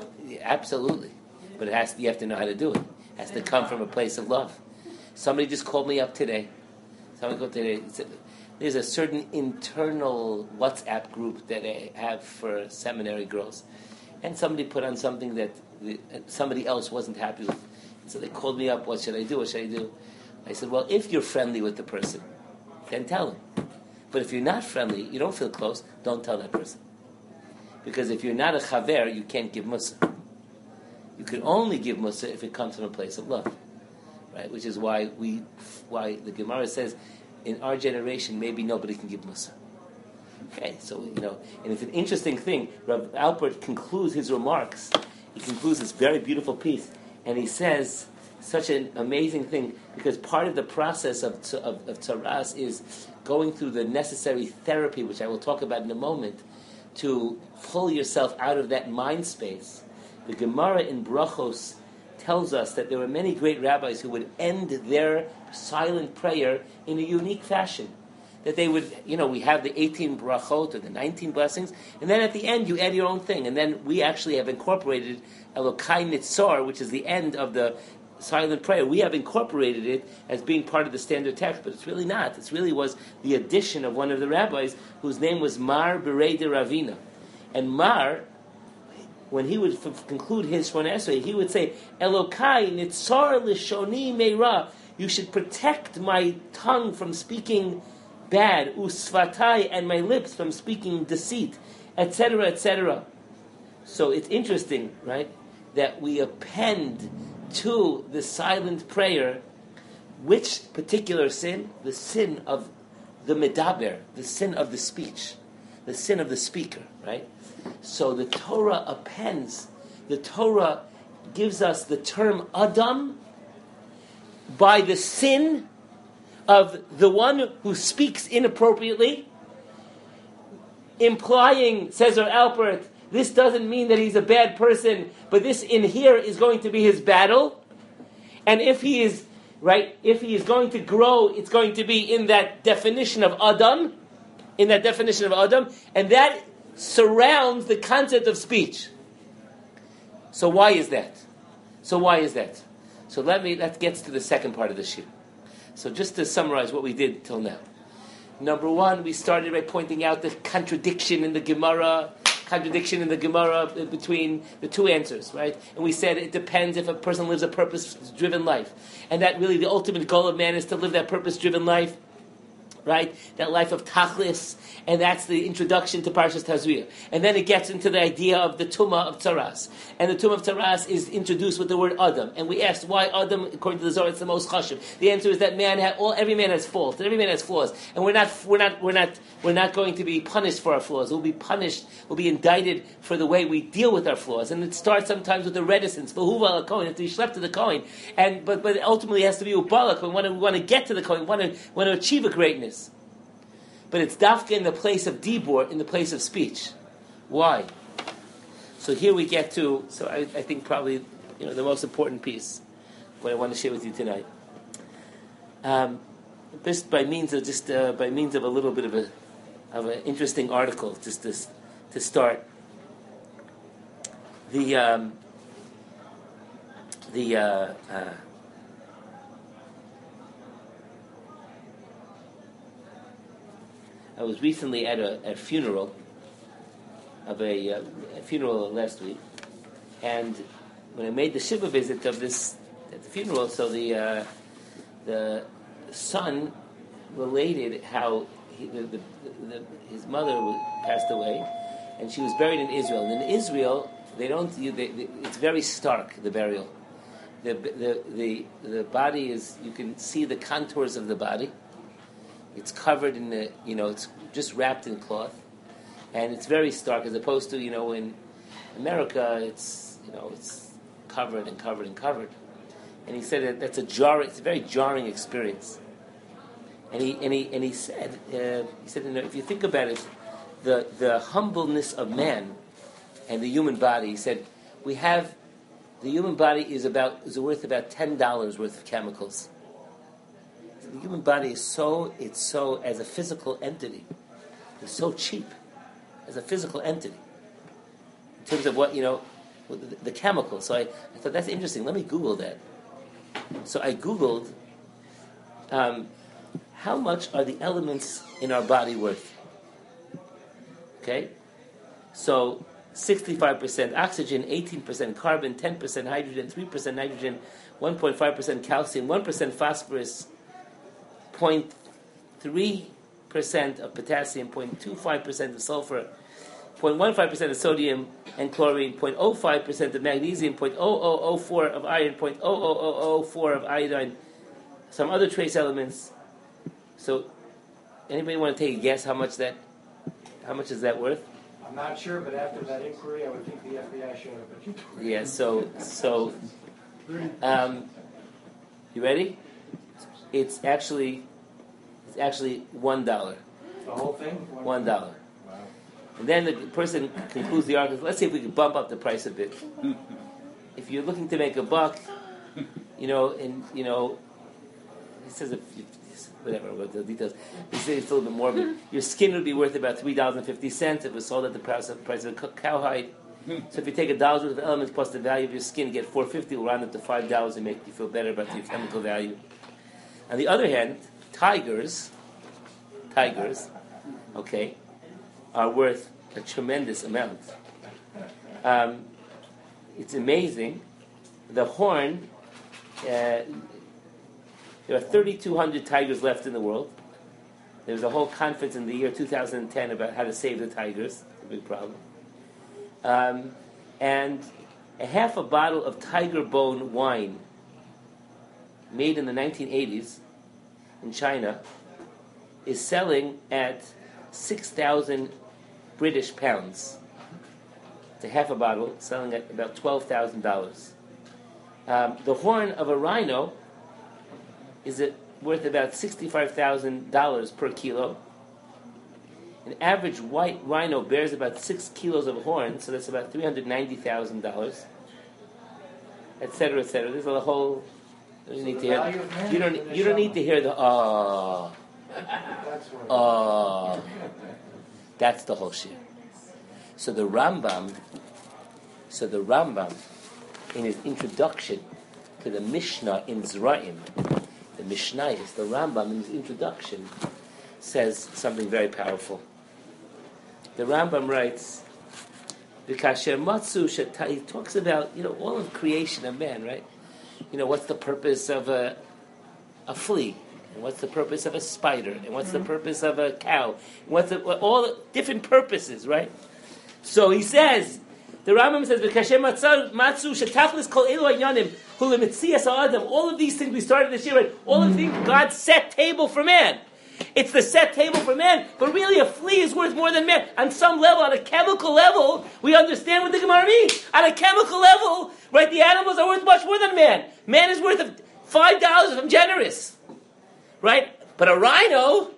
absolutely, but it has. You have to know how to do it. It has to come from a place of love. Somebody just called me up today. Somebody called today. Said, There's a certain internal WhatsApp group that I have for seminary girls, and somebody put on something that somebody else wasn't happy with. So they called me up. What should I do? What should I do? I said, well, if you're friendly with the person, then tell him. But if you're not friendly, you don't feel close, don't tell that person. Because if you're not a chaver, you can't give musa. You can only give musa if it comes from a place of love, right? Which is why we, why the Gemara says, in our generation, maybe nobody can give musa. Okay, so you know, and it's an interesting thing. Rav Alpert concludes his remarks. He concludes this very beautiful piece, and he says such an amazing thing because part of the process of of, of tzaras is going through the necessary therapy, which I will talk about in a moment, to pull yourself out of that mind space. The Gemara in Brachos tells us that there were many great rabbis who would end their silent prayer in a unique fashion. That they would, you know, we have the 18 brachot or the 19 blessings, and then at the end you add your own thing. And then we actually have incorporated Elokai Nitzor, which is the end of the silent prayer. We have incorporated it as being part of the standard text, but it's really not. It really was the addition of one of the rabbis whose name was Mar Berei de Ravina. And Mar, when he would f- conclude his Shmona Esrei, he would say, Elokai nitzar lishoni meira. You should protect my tongue from speaking bad, usvatai, and my lips from speaking deceit, etc., etc. So it's interesting, right, that we append to the silent prayer, which particular sin? The sin of the medaber, the sin of the speech, the sin of the speaker, right? So the Torah appends, the Torah gives us the term Adam by the sin of the one who speaks inappropriately, implying, says Alpert, this doesn't mean that he's a bad person, but this in here is going to be his battle. And if he is, right, if he is going to grow, it's going to be in that definition of Adam, in that definition of Adam, and that surrounds the concept of speech. So why is that? So why is that? So let me, that gets to the second part of the shiur. So just to summarize what we did till now. Number one, we started by pointing out the contradiction in the Gemara contradiction in the Gemara between the two answers, right? And we said it depends if a person lives a purpose-driven life, and that really the ultimate goal of man is to live that purpose-driven life right? That life of tachlis, and that's the introduction to Parshas Tazria. And then it gets into the idea of the Tumah of Tzaras. And the Tumah of Tzaras is introduced with the word Adam. And we asked why Adam, according to the Zohar, it's the most chashiv. The answer is that man ha- all, every man has faults, every man has flaws. And we're not, we're, not, we're, not, we're not going to be punished for our flaws. We'll be punished, we'll be indicted for the way we deal with our flaws. And it starts sometimes with the reticence. Behuva Kohen, to be slept to the Kohen. And, but, but ultimately it has to be Ubalak. We want to, we want to get to the we want to, want to achieve a greatness but it's dafka in the place of dibor, in the place of speech. Why? So here we get to. So I, I think probably you know, the most important piece, what I want to share with you tonight. Um, just by means of just uh, by means of a little bit of a of an interesting article, just to to start. The um, the uh, uh, I was recently at a, a funeral of a, uh, a, funeral last week, and when I made the shiva visit of this at the funeral, so the uh, the son related how he, the, the, the, his mother passed away, and she was buried in Israel. And in Israel, they don't. You, they, they, it's very stark the burial. The, the the the body is. You can see the contours of the body. It's covered in the. You know, it's just wrapped in cloth, and it's very stark as opposed to you know in America, it's you know it's covered and covered and covered. And he said that that's a jar. It's a very jarring experience. And he and he and he said uh, he said you know, if you think about it, the the humbleness of man and the human body. He said we have the human body is about is worth about ten dollars worth of chemicals. The human body is so it's so as a physical entity, it's so cheap as a physical entity in terms of what you know the, the chemicals. So I, I thought that's interesting. Let me Google that. So I googled. Um, how much are the elements in our body worth? Okay? So 65% oxygen, 18% carbon, 10% hydrogen, 3% nitrogen, 1.5% calcium, 1% phosphorus, 0.3% of potassium, 0.25% of sulfur, 0.15% of sodium and chlorine, 0.05% of magnesium, 0.0004 of iron, 0.00004 of iodine, some other trace elements, so, anybody want to take a guess how much that, how much is that worth? I'm not sure, but after that inquiry, I would think the FBI should have. Yeah. So, so, um, you ready? It's actually, it's actually one dollar. The whole thing. One dollar. Wow. And then the person concludes the article. Let's see if we can bump up the price a bit. if you're looking to make a buck, you know, and you know, he says if whatever, about the details. He says it's a little bit more, but your skin would be worth about three dollars and fifty cents if it was sold at the price of, price of a cowhide. so if you take a dollar's worth of elements plus the value of your skin, get four fifty, will round up to five dollars and make you feel better about your chemical value. On the other hand, tigers, tigers, okay, are worth a tremendous amount. Um, it's amazing. The horn. Uh, there are 3,200 tigers left in the world. There was a whole conference in the year 2010 about how to save the tigers. A big problem. Um, and a half a bottle of tiger bone wine made in the 1980s in China is selling at 6,000 British pounds. It's a half a bottle, selling at about $12,000. Um, the horn of a rhino is worth about $65,000 per kilo. An average white rhino bears about six kilos of horn, so that's about $390,000, etc., etc. There's a whole. You, so need to hear, you don't. You don't need to hear the ah. Ah. That's the whole shit. So the Rambam. So the Rambam, in his introduction to the Mishnah in Zraim, the Mishnayos, the Rambam in his introduction says something very powerful. The Rambam writes, "Vikasher matzu he talks about you know all of creation of man, right? You know what's the purpose of a a flea, and what's the purpose of a spider, and what's mm-hmm. the purpose of a cow, and what's the, all the different purposes, right? So he says, the Rambam says, "Vikasher matzu shetachlis kol elu ayanim." All of these things we started this year, right? All of the things God set table for man. It's the set table for man, but really a flea is worth more than man. On some level, on a chemical level, we understand what the Gemara means. On a chemical level, right, the animals are worth much more than man. Man is worth five dollars if I'm generous. Right? But a rhino,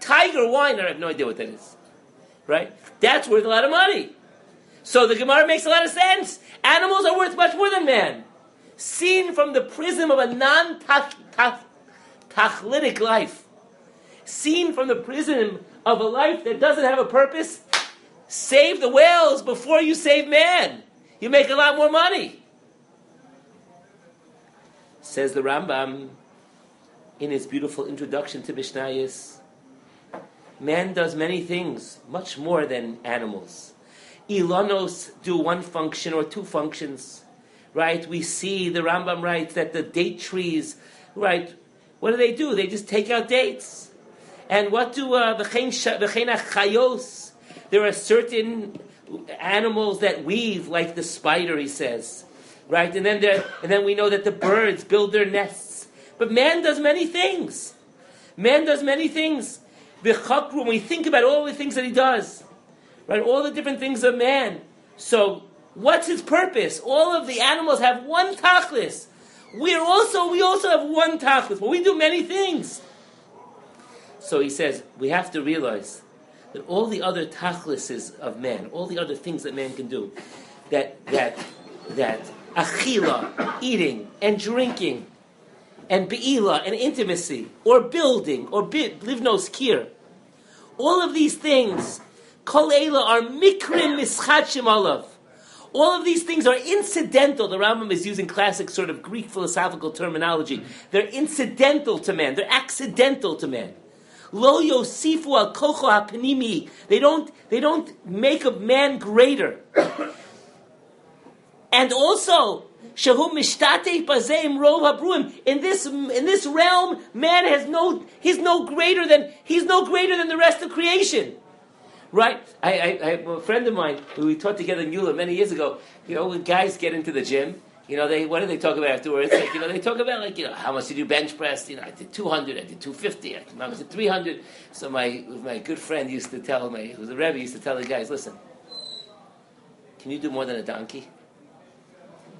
tiger wine, I have no idea what that is. Right? That's worth a lot of money. So the Gemara makes a lot of sense. Animals are worth much more than man. Seen from the prism of a non-tachlitic life, seen from the prism of a life that doesn't have a purpose, save the whales before you save man. You make a lot more money. Says the Rambam in his beautiful introduction to Mishnayos. Man does many things, much more than animals. Ilanos do one function or two functions, right? We see the Rambam writes that the date trees, right? What do they do? They just take out dates. And what do uh, the chayos? There are certain animals that weave, like the spider. He says, right? And then there, and then we know that the birds build their nests. But man does many things. Man does many things when we think about all the things that he does, right? All the different things of man. So, what's his purpose? All of the animals have one tachlis. We are also we also have one tachlis, but we do many things. So he says we have to realize that all the other tachlises of man, all the other things that man can do, that that that achila, eating and drinking, and be'ila, and intimacy, or building, or bi- livnos kir. All of these things, kol are mikrim mischachim alav. All of these things are incidental. The Rambam is using classic sort of Greek philosophical terminology. They're incidental to man. They're accidental to man. Lo yosifu al kocho hapanimi. They don't. They don't make a man greater. and also, Shahu mishtate pazeim rov habruim. In this in this realm, man has no he's no greater than he's no greater than the rest of creation. Right? I, I, I a friend of mine who we taught together in YULA many years ago. You know, when guys get into the gym, you know, they what do they talk about afterwards? Like, you know, they talk about like, you know, how much did you bench press? You know, I did 200, I did 250, I did 300. So my my good friend used to tell me, who was a rebbe, used to tell the guys, listen, can you do more than a donkey?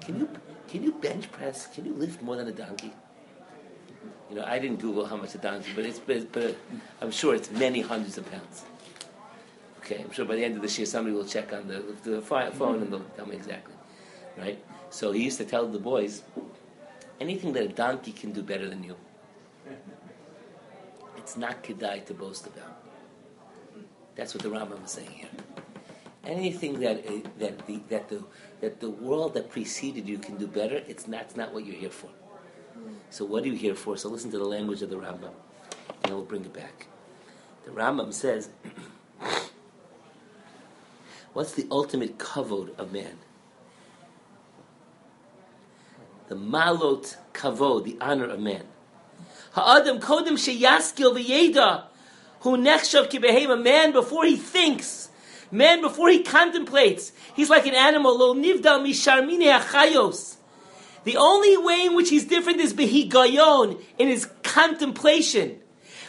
Can you can you bench press? Can you lift more than a donkey? You know, I didn't Google how much a donkey, but it's but, but I'm sure it's many hundreds of pounds. Okay, I'm sure by the end of this year somebody will check on the, the phone and they'll tell me exactly, right? So he used to tell the boys, anything that a donkey can do better than you, it's not kedai to boast about. That's what the Rambam is saying here anything that uh, that the that the that the world that preceded you can do better, it's not, it's not what you're here for. So what are you here for? So listen to the language of the Rambam, and we'll bring it back. The Rambam says, [COUGHS] "What's the ultimate kavod of man? The malot kavod, the honor of man. Ha'adam kodem sheyaskil v'yeda, who nechshav a man before he thinks." Man, before he contemplates, he's like an animal. Lo nivdal misharmine achayos. The only way in which he's different is behigayon, in his contemplation.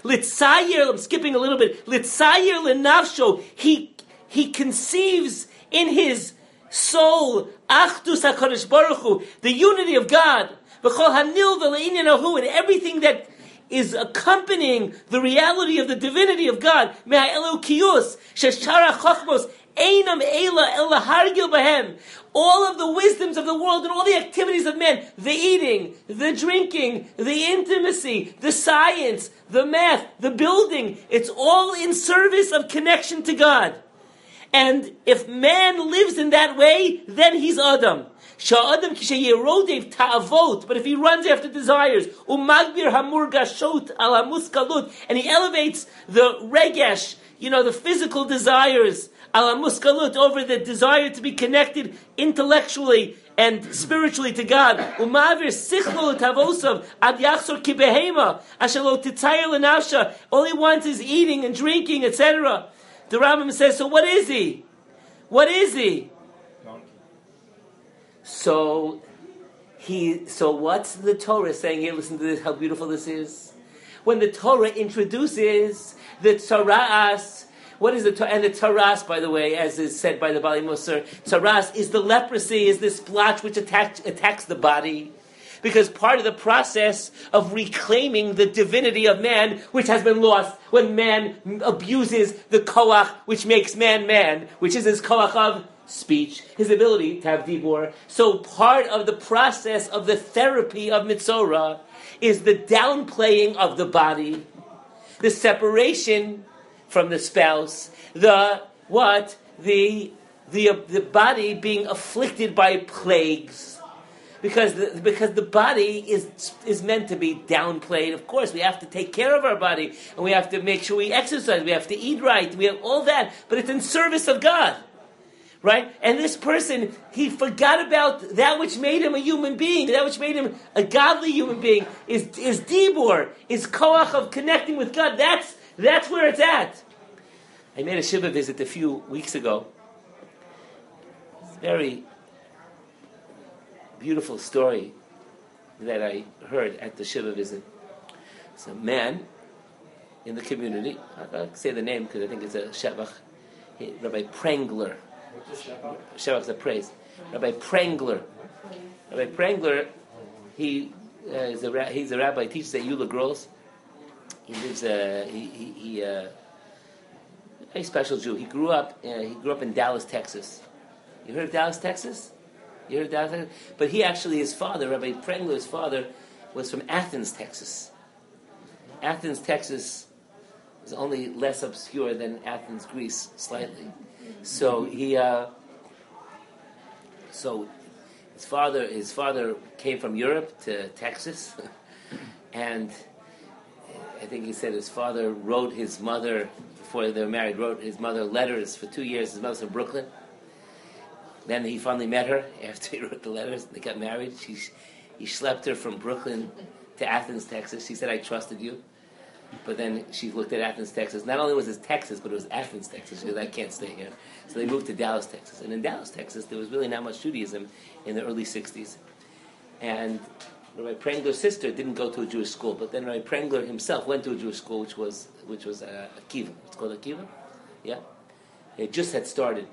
Litzayer, I'm skipping a little bit. Litzayer lenafsho, he, he conceives in his soul, achdus HaKadosh Baruch Hu, the unity of God. V'chol hanil v'le'inyan and everything that is accompanying the reality of the divinity of God. All of the wisdoms of the world and all the activities of men, the eating, the drinking, the intimacy, the science, the math, the building, it's all in service of connection to God. And if man lives in that way, then he's Adam. Sha'adam kishayerodev ta'avot, but if he runs after desires, umagbir hamurgashot ala muskalut, and he elevates the regesh, you know, the physical desires, ala muskalut, over the desire to be connected intellectually and spiritually to God. Umavir sichlo tavosav ad yachsor kibehema ashalo titzayer lenasha. All he wants is eating and drinking, etc. The Rambam says, so what is he? What is he? So he so what's the Torah saying here? Listen to this, how beautiful this is. When the Torah introduces the Torahs, what is the Torah? And the Tzaras, by the way, as is said by the Baalei Mussar, Tzaras is the leprosy, is this splotch which attacks, attacks the body. Because part of the process of reclaiming the divinity of man, which has been lost when man abuses the koach which makes man man, which is his koach of speech, his ability to have dibur. So part of the process of the therapy of Metzora is the downplaying of the body, the separation from the spouse, the what? The the, the body being afflicted by plagues. Because the, because the body is, is meant to be downplayed. Of course, we have to take care of our body, and we have to make sure we exercise, we have to eat right, we have all that, but it's in service of God. Right? And this person, he forgot about that which made him a human being, that which made him a godly human being, is, is Dibor, is Koach of connecting with God. That's, that's where it's at. I made a Shiva visit a few weeks ago very beautiful story that I heard at the Shiva visit. It's a man in the community. I'll say the name because I think it's a Shevach. Rabbi Prangler. Shevach is a praise. Rabbi Prangler. Rabbi Prangler, he uh, is a he's a rabbi. Teaches at YULA Girls. He lives. Uh, he he, he uh, a special Jew. He grew up. Uh, he grew up in Dallas, Texas. You heard of Dallas, Texas? But he actually, his father, Rabbi Prangler's father, was from Athens, Texas. Athens, Texas is only less obscure than Athens, Greece, slightly. So he, uh, so his father, his father came from Europe to Texas, [LAUGHS] and I think he said his father wrote his mother before they were married. Wrote his mother letters for two years. His mother's in Brooklyn then he finally met her after he wrote the letters. They got married. She, he schlepped her from Brooklyn to Athens, Texas. She said, I trusted you. But then she looked at Athens, Texas. Not only was it Texas, but it was Athens, Texas. She said, I can't stay here. So they moved to Dallas, Texas. And in Dallas, Texas, there was really not much Judaism in the early 60s. And Rabbi Prangler's sister didn't go to a Jewish school, but then Rabbi Prangler himself went to a Jewish school, which was which was uh, Akiva. It's called Akiva. Yeah, it just had started.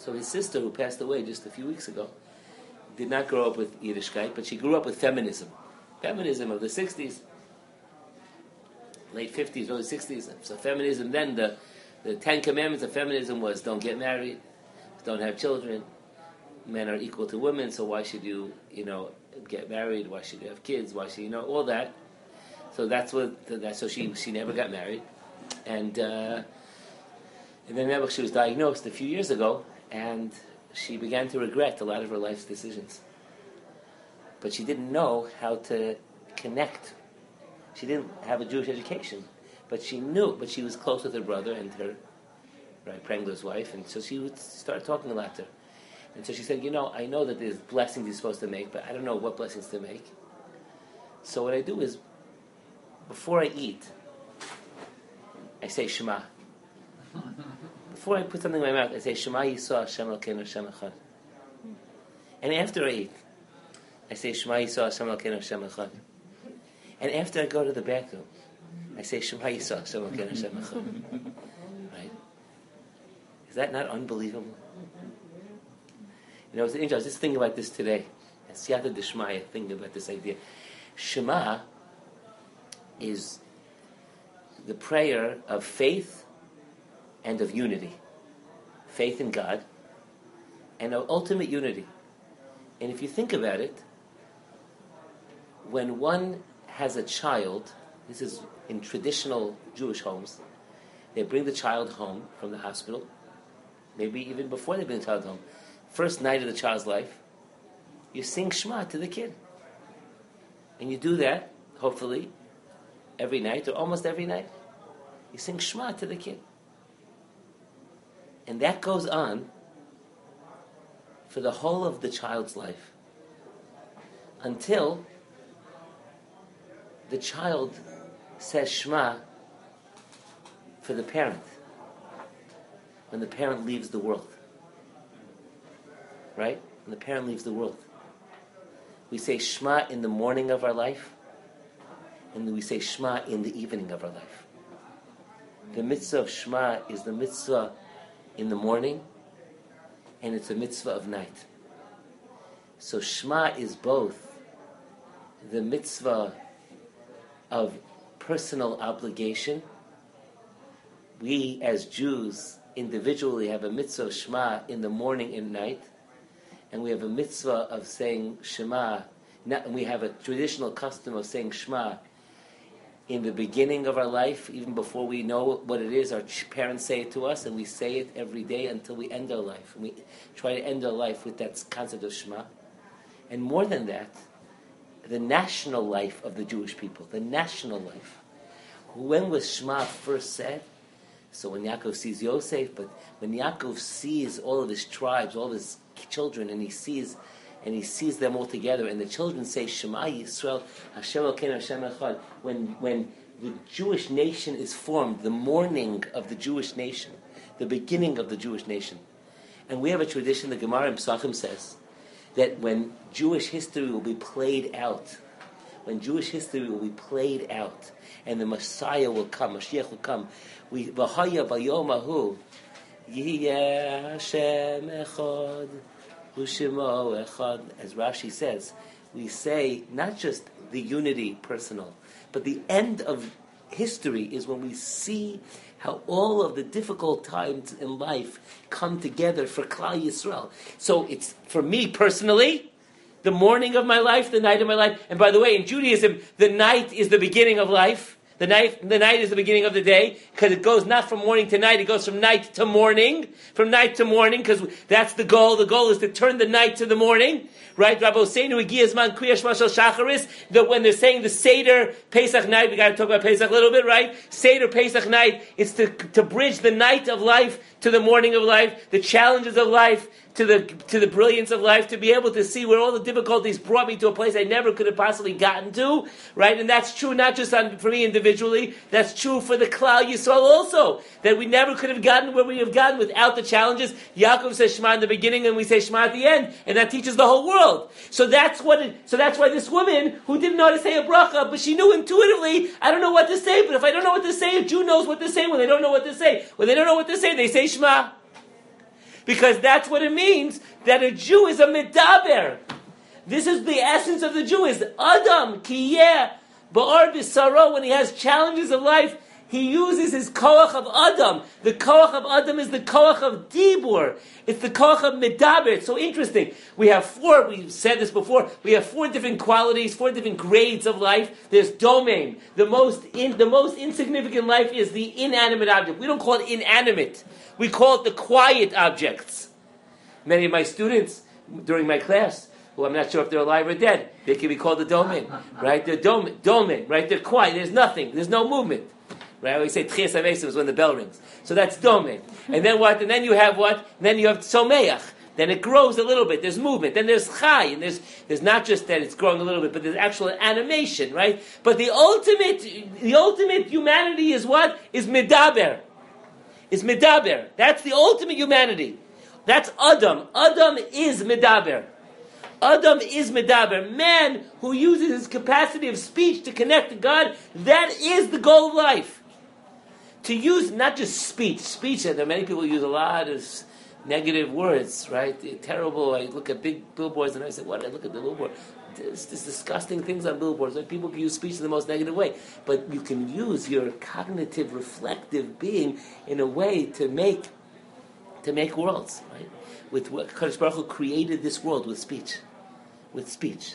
So his sister, who passed away just a few weeks ago, did not grow up with Yiddishkeit, but she grew up with feminism. Feminism of the 60s, late 50s, early 60s. So feminism then, the, the Ten Commandments of feminism was don't get married, don't have children, men are equal to women, so why should you, you know, get married? Why should you have kids? Why should you know all that? So that's what. That, so she she never got married, and uh, and then she was diagnosed a few years ago and she began to regret a lot of her life's decisions. But she didn't know how to connect. She didn't have a Jewish education, but she knew. But she was close with her brother and her, right, Prangler's wife, and so she would start talking a lot to her. And so she said, "You know, I know that there's blessings you're supposed to make, but I don't know what blessings to make. So what I do is, before I eat, I say Shema." [LAUGHS] before I put something in my mouth, I say Shema Yisrael Hashem Elokeinu Hashem Echad. And after I eat, I say Shema Yisrael Hashem Elokeinu Hashem Echad. And after I go to the bathroom, I say Shema Yisrael Hashem Elokeinu Hashem Echad. Right? Is that not unbelievable? You know, it's interesting. I was just thinking about this today. Siyata Deshmaya, thinking about this idea. Shema is the prayer of faith and of unity faith in God and ultimate unity. And if you think about it, when one has a child, this is in traditional Jewish homes, they bring the child home from the hospital, maybe even before they bring the child home. First night of the child's life, you sing Shema to the kid. And you do that, hopefully, every night or almost every night. You sing Shema to the kid. And that goes on for the whole of the child's life until the child says Shema for the parent when the parent leaves the world. Right? When the parent leaves the world. We say Shema in the morning of our life, and we say Shema in the evening of our life. The mitzvah of Shema is the mitzvah in the morning, and it's a mitzvah of night. So Shema is both the mitzvah of personal obligation. We as Jews individually have a mitzvah of Shema in the morning and night, and we have a mitzvah of saying Shema. and we have a traditional custom of saying Shema in the beginning of our life, even before we know what it is. Our parents say it to us, and we say it every day until we end our life. And we try to end our life with that concept of Shema. And more than that, the national life of the Jewish people, the national life. When was Shema first said? So when Yaakov sees Yosef, but when Yaakov sees all of his tribes, all of his children, and he sees and he sees them all together, and the children say Shema Yisrael Hashem Hashem Echad. When when the Jewish nation is formed, the morning of the Jewish nation, the beginning of the Jewish nation, and we have a tradition. The Gemara in Pesachim says that when Jewish history will be played out, when Jewish history will be played out, and the Messiah will come, Mashiach will come, we v'haya bayomahu yiyeh Hashem echad As Rashi says, we say not just the unity personal, but the end of history is when we see how all of the difficult times in life come together for Klal Yisrael. So it's for me personally, the morning of my life, the night of my life. And by the way, in Judaism, the night is the beginning of life. The night, the night is the beginning of the day because it goes not from morning to night; it goes from night to morning, from night to morning because that's the goal. The goal is to turn the night to the morning, right? Rabboseinu Igiyazman Kriyash Mashal Shacharis. That when they're saying the Seder Pesach night, we got to talk about Pesach a little bit, right? Seder Pesach night. It's to to bridge the night of life to the morning of life, the challenges of life, to the to the brilliance of life, to be able to see where all the difficulties brought me to a place I never could have possibly gotten to, right? And that's true not just on, for me individually, that's true for the Klal Yisrael also, that we never could have gotten where we have gotten without the challenges. Yaakov says Shema in the beginning, and we say Shema at the end, and that teaches the whole world. So that's what. It, so that's why this woman who didn't know how to say a bracha, but she knew intuitively, I don't know what to say. But if I don't know what to say, a Jew knows what to say when they don't know what to say. When they don't know what to say, they say Shema. Because that's what it means that a Jew is a medaber. This is the essence of the Jew is Adam kiyeh ba'ar bisaro when he has challenges of life. He uses his koach of Adam. The koach of Adam is the koach of Dibur. It's the koach of Medaber. It's so interesting. We have four, we've said this before, we have four different qualities, four different grades of life. There's domem. The most, in, the most insignificant life is the inanimate object. We don't call it inanimate. We call it the quiet objects. Many of my students during my class, who I'm not sure if they're alive or dead, they can be called the domem, right? They're domem, domem, right? They're quiet. There's nothing. There's no movement. Right? We say tchias is when the bell rings. So that's domem. And then what? And then you have what? And then you have tzomeach. Then it grows a little bit. There's movement. Then there's chai, and there's there's not just that it's growing a little bit, but there's actual animation, right? But the ultimate, the ultimate humanity is what? Is medaber is medaber. That's the ultimate humanity. That's Adam. Adam is medaber. Adam is medaber. Man who uses his capacity of speech to connect to God, that is the goal of life. To use not just speech, speech, and there are many people use a lot of negative words, right? Terrible. I look at big billboards and I say, what? I look at the billboard this, this disgusting things on billboards. Like people can use speech in the most negative way, but you can use your cognitive, reflective being in a way to make to make worlds. Right? With what Kadosh Baruch Hu created this world with speech, with speech.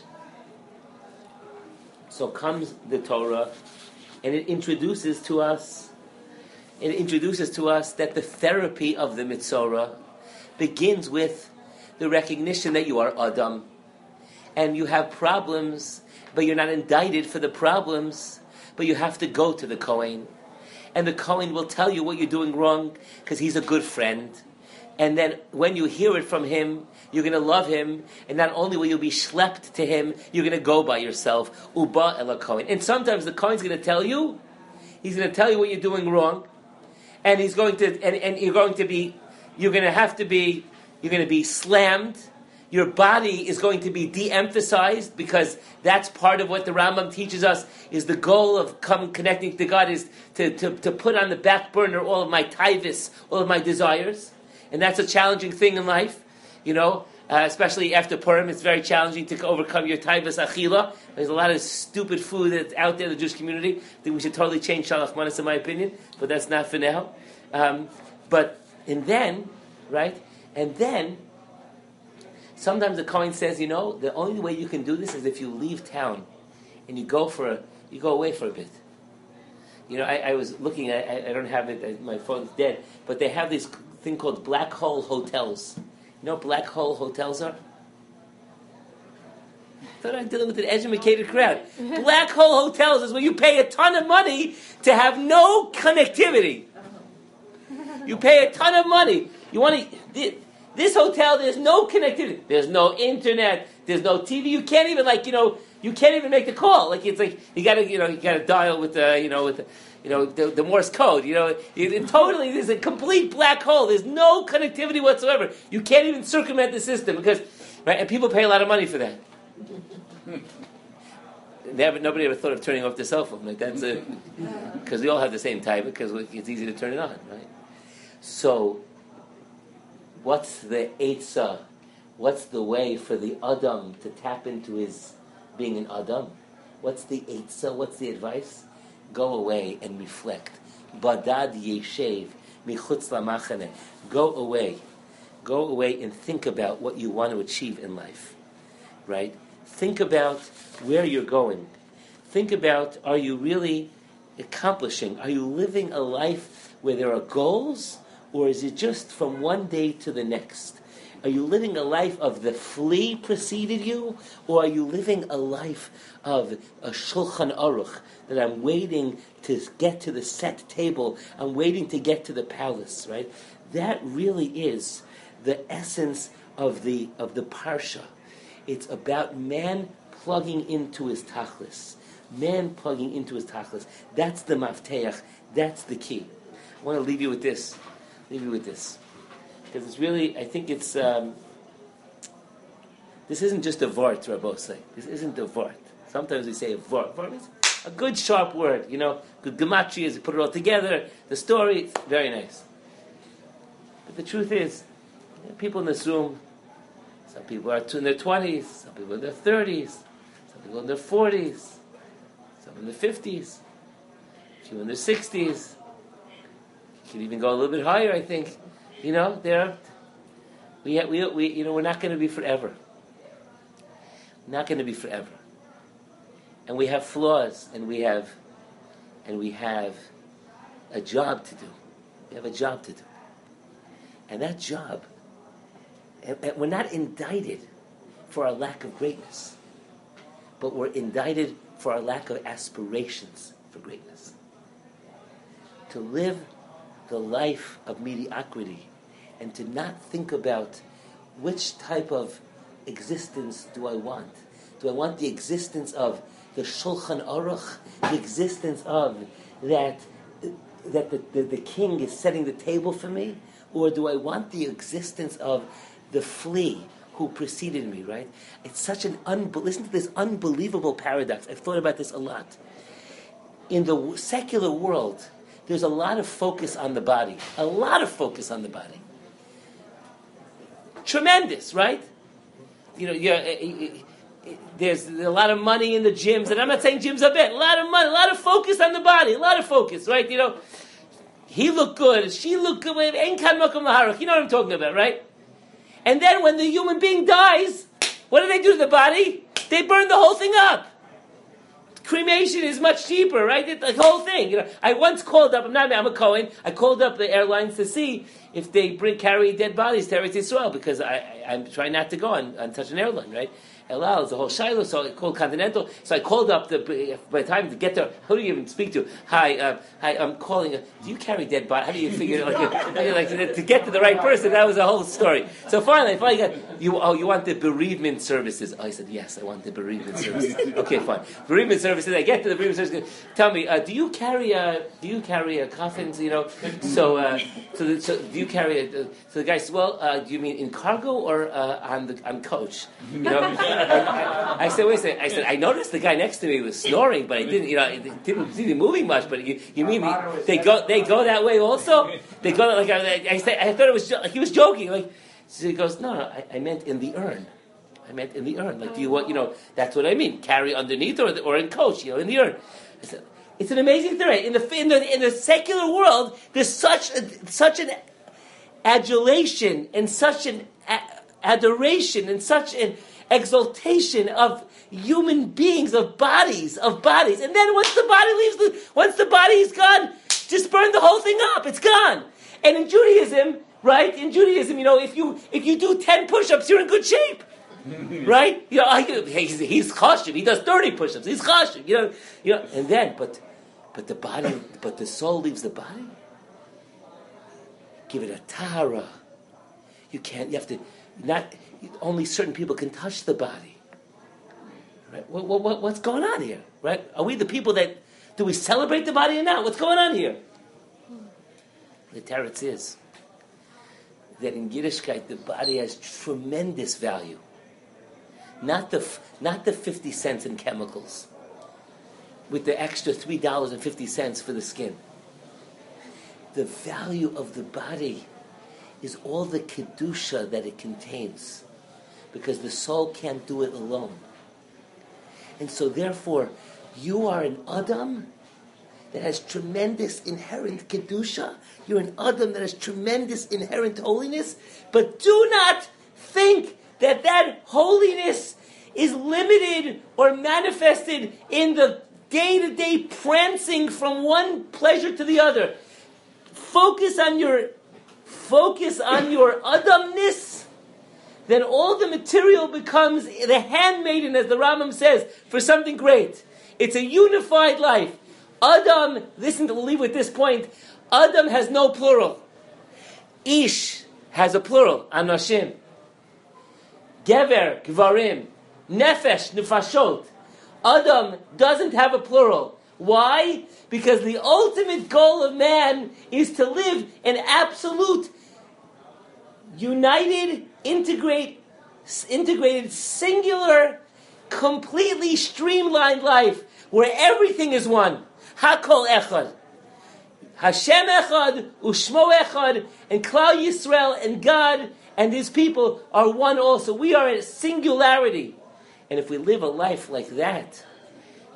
So comes the Torah, and it introduces to us. It introduces to us that the therapy of the Metzora begins with the recognition that you are Adam, and you have problems, but you're not indicted for the problems, but you have to go to the Kohen. And the Kohen will tell you what you're doing wrong because he's a good friend. And then when you hear it from him, you're going to love him. And not only will you be schlepped to him, you're going to go by yourself. Uba el. And sometimes the Kohen's going to tell you, he's going to tell you what you're doing wrong. And he's going to, and, and you're going to be, you're going to have to be, you're going to be slammed your body is going to be de-emphasized because that's part of what the Rambam teaches us is the goal of come connecting to God is to, to, to put on the back burner all of my tivus, all of my desires. And that's a challenging thing in life. You know, Uh, especially after Purim, it's very challenging to overcome your taivas achila. There's a lot of stupid food that's out there in the Jewish community. I think we should totally change shalach manas, in my opinion, but that's not for now. Um, but and then, right, and then, sometimes the Kohen says, you know, the only way you can do this is if you leave town and you go for a, you go away for a bit. You know, I, I was looking. I, I don't have it. My phone's dead. But they have this thing called black hole hotels. You know what black hole hotels are? I thought I'm dealing with an educated crowd. [LAUGHS] Black hole hotels is where you pay a ton of money to have no connectivity. [LAUGHS] You pay a ton of money. You want to. This hotel, there's no connectivity. There's no internet. There's no TV. You can't even like you know. You can't even make the call. Like it's like you gotta you know you gotta dial with the you know with the, you know the, the Morse code. You know it, it totally there's a complete black hole. There's no connectivity whatsoever. You can't even circumvent the system because right and people pay a lot of money for that. Hmm. Never, nobody ever thought of turning off the cell phone. Like that's a [LAUGHS] because we all have the same type because it's easy to turn it on, right? So, what's the Eitzah? What's the way for the Adam to tap into his being an Adam? What's the Eitzah? What's the advice? Go away and reflect. Badad yeshev michutz lamachane. Go away. Go away and think about what you want to achieve in life. Right? Think about where you're going. Think about are you really accomplishing? Are you living a life where there are goals, or is it just from one day to the next? Are you living a life of the flea preceded you, or are you living a life of a shulchan aruch that I'm waiting to get to the set table, I'm waiting to get to the palace, right? That really is the essence of the of the parsha. It's about man plugging into his tachlis. Man plugging into his tachlis. That's the mafteach. That's the key. I want to leave you with this. Leave you with this. Because it's really, I think it's, um, this isn't just a vort, say. This isn't a vort. Sometimes we say a vort. Vort is a good sharp word, you know, good gematria, you put it all together, the story, very nice. But the truth is, people in this room, some people are in their 20s, some people in their 30s, some people in their 40s, some in their 50s, a few in their 60s. You can even go a little bit higher, I think. You know, there, we, we, we, you know, we're not going to be forever. not going to be forever. And we have flaws, and we have, and we have a job to do. We have a job to do. And that job we're not indicted for our lack of greatness, but we're indicted for our lack of aspirations for greatness. To live the life of mediocrity and to not think about which type of existence do I want. Do I want the existence of the Shulchan Aruch, the existence of that, that the, the, the king is setting the table for me? Or do I want the existence of the flea who preceded me, right? It's such an unbe- listen to this unbelievable paradox. I've thought about this a lot. In the secular world, there's a lot of focus on the body, a lot of focus on the body. Tremendous, right? You know, yeah, eh, eh, eh, there's a lot of money in the gyms, and I'm not saying gyms are bad. A lot of money, a lot of focus on the body, a lot of focus, right? You know, he looked good, she looked good. You know what I'm talking about, right? And then when the human being dies, what do they do to the body? They burn the whole thing up. Cremation is much cheaper, right? The whole thing. You know, I once called up. I'm not. I'm a Cohen. I called up the airlines to see if they bring carry dead bodies to Eretz Yisrael because I, I, am trying not to go on, on such an airline, right? El Al is a whole shaila, so I called Continental. So I called up the, by the time to get there, who do you even speak to? Hi, uh, hi, I'm calling. Uh, do you carry dead body? How do you figure it? [LAUGHS] like, like to get to the right person? That was a whole story. So finally, I finally got you. Oh, you want the bereavement services? Oh, I said yes, I want the bereavement services. [LAUGHS] okay, fine. Bereavement services. I get to the bereavement services. Tell me, uh, do you carry a do you carry a coffins? You know, so uh, so, the, so do you carry a? Uh, so the guy says, well, uh, do you mean in cargo or on the on coach? You know. [LAUGHS] I, I, said, wait a second. I said, I noticed the guy next to me was snoring, but I didn't, you know, it didn't see him moving much. But you, you mean they go, they go that way also? [LAUGHS] They go like I, I, said, I thought it was like he was joking. Like So he goes, no, no, I, I meant in the urn. I meant in the urn. Like, do you want, you know, that's what I mean. Carry underneath or, or in coach, you know, in the urn. I said, it's an amazing thing. In the, in the, in the secular world, there's such, a, such an adulation and such an a- adoration and such an exaltation of human beings, of bodies, of bodies. And then once the body leaves, the, once the body is gone, just burn the whole thing up. It's gone. And in Judaism, right? In Judaism, you know, if you if you do ten push-ups, you're in good shape. [LAUGHS] right? You know, he's, he's chashiv. He does thirty push-ups. He's chashiv. You know, you know. And then, but, but the body, but the soul leaves the body. Give it a tahara. You can't. You have to. Not only certain people can touch the body. Right? What, what, what's going on here? Right? Are we the people that do we celebrate the body or not? What's going on here? The teretz is that in Yiddishkeit the body has tremendous value. Not the not the fifty cents in chemicals, with the extra three dollars and fifty cents for the skin. The value of the body is all the kedusha that it contains, because the soul can't do it alone. And so, therefore, you are an Adam that has tremendous inherent Kedusha. You're an Adam that has tremendous inherent holiness. But do not think that that holiness is limited or manifested in the day to day prancing from one pleasure to the other. Focus on your focus on your Adamness then all the material becomes the handmaiden, as the Rambam says, for something great. It's a unified life. Adam, listen to leave with this point. Adam has no plural. Ish has a plural, anashim. Gever, gvarim. Nefesh, nefashot. Adam doesn't have a plural. Why? Because the ultimate goal of man is to live an absolute, united, integrate, integrated, singular, completely streamlined life where everything is one. Hakol echad. Hashem echad, Ushmo echad, and Klal Yisrael and God and His people are one also. We are a singularity. And if we live a life like that,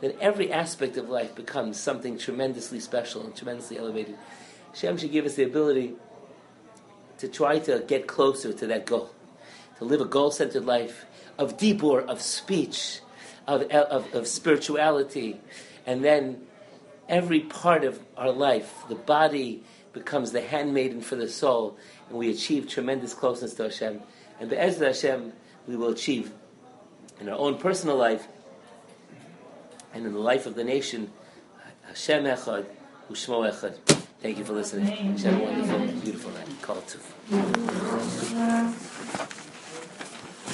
then every aspect of life becomes something tremendously special and tremendously elevated. Hashem should give us the ability to try to get closer to that goal, to live a goal-centered life of dibur, of speech, of, of, of spirituality, and then every part of our life, the body becomes the handmaiden for the soul, and we achieve tremendous closeness to Hashem. And Be'ezra Hashem, we will achieve in our own personal life and in the life of the nation, Hashem Echad, Ushmo Echad. Thank you for listening. Have a wonderful, beautiful night. Call to.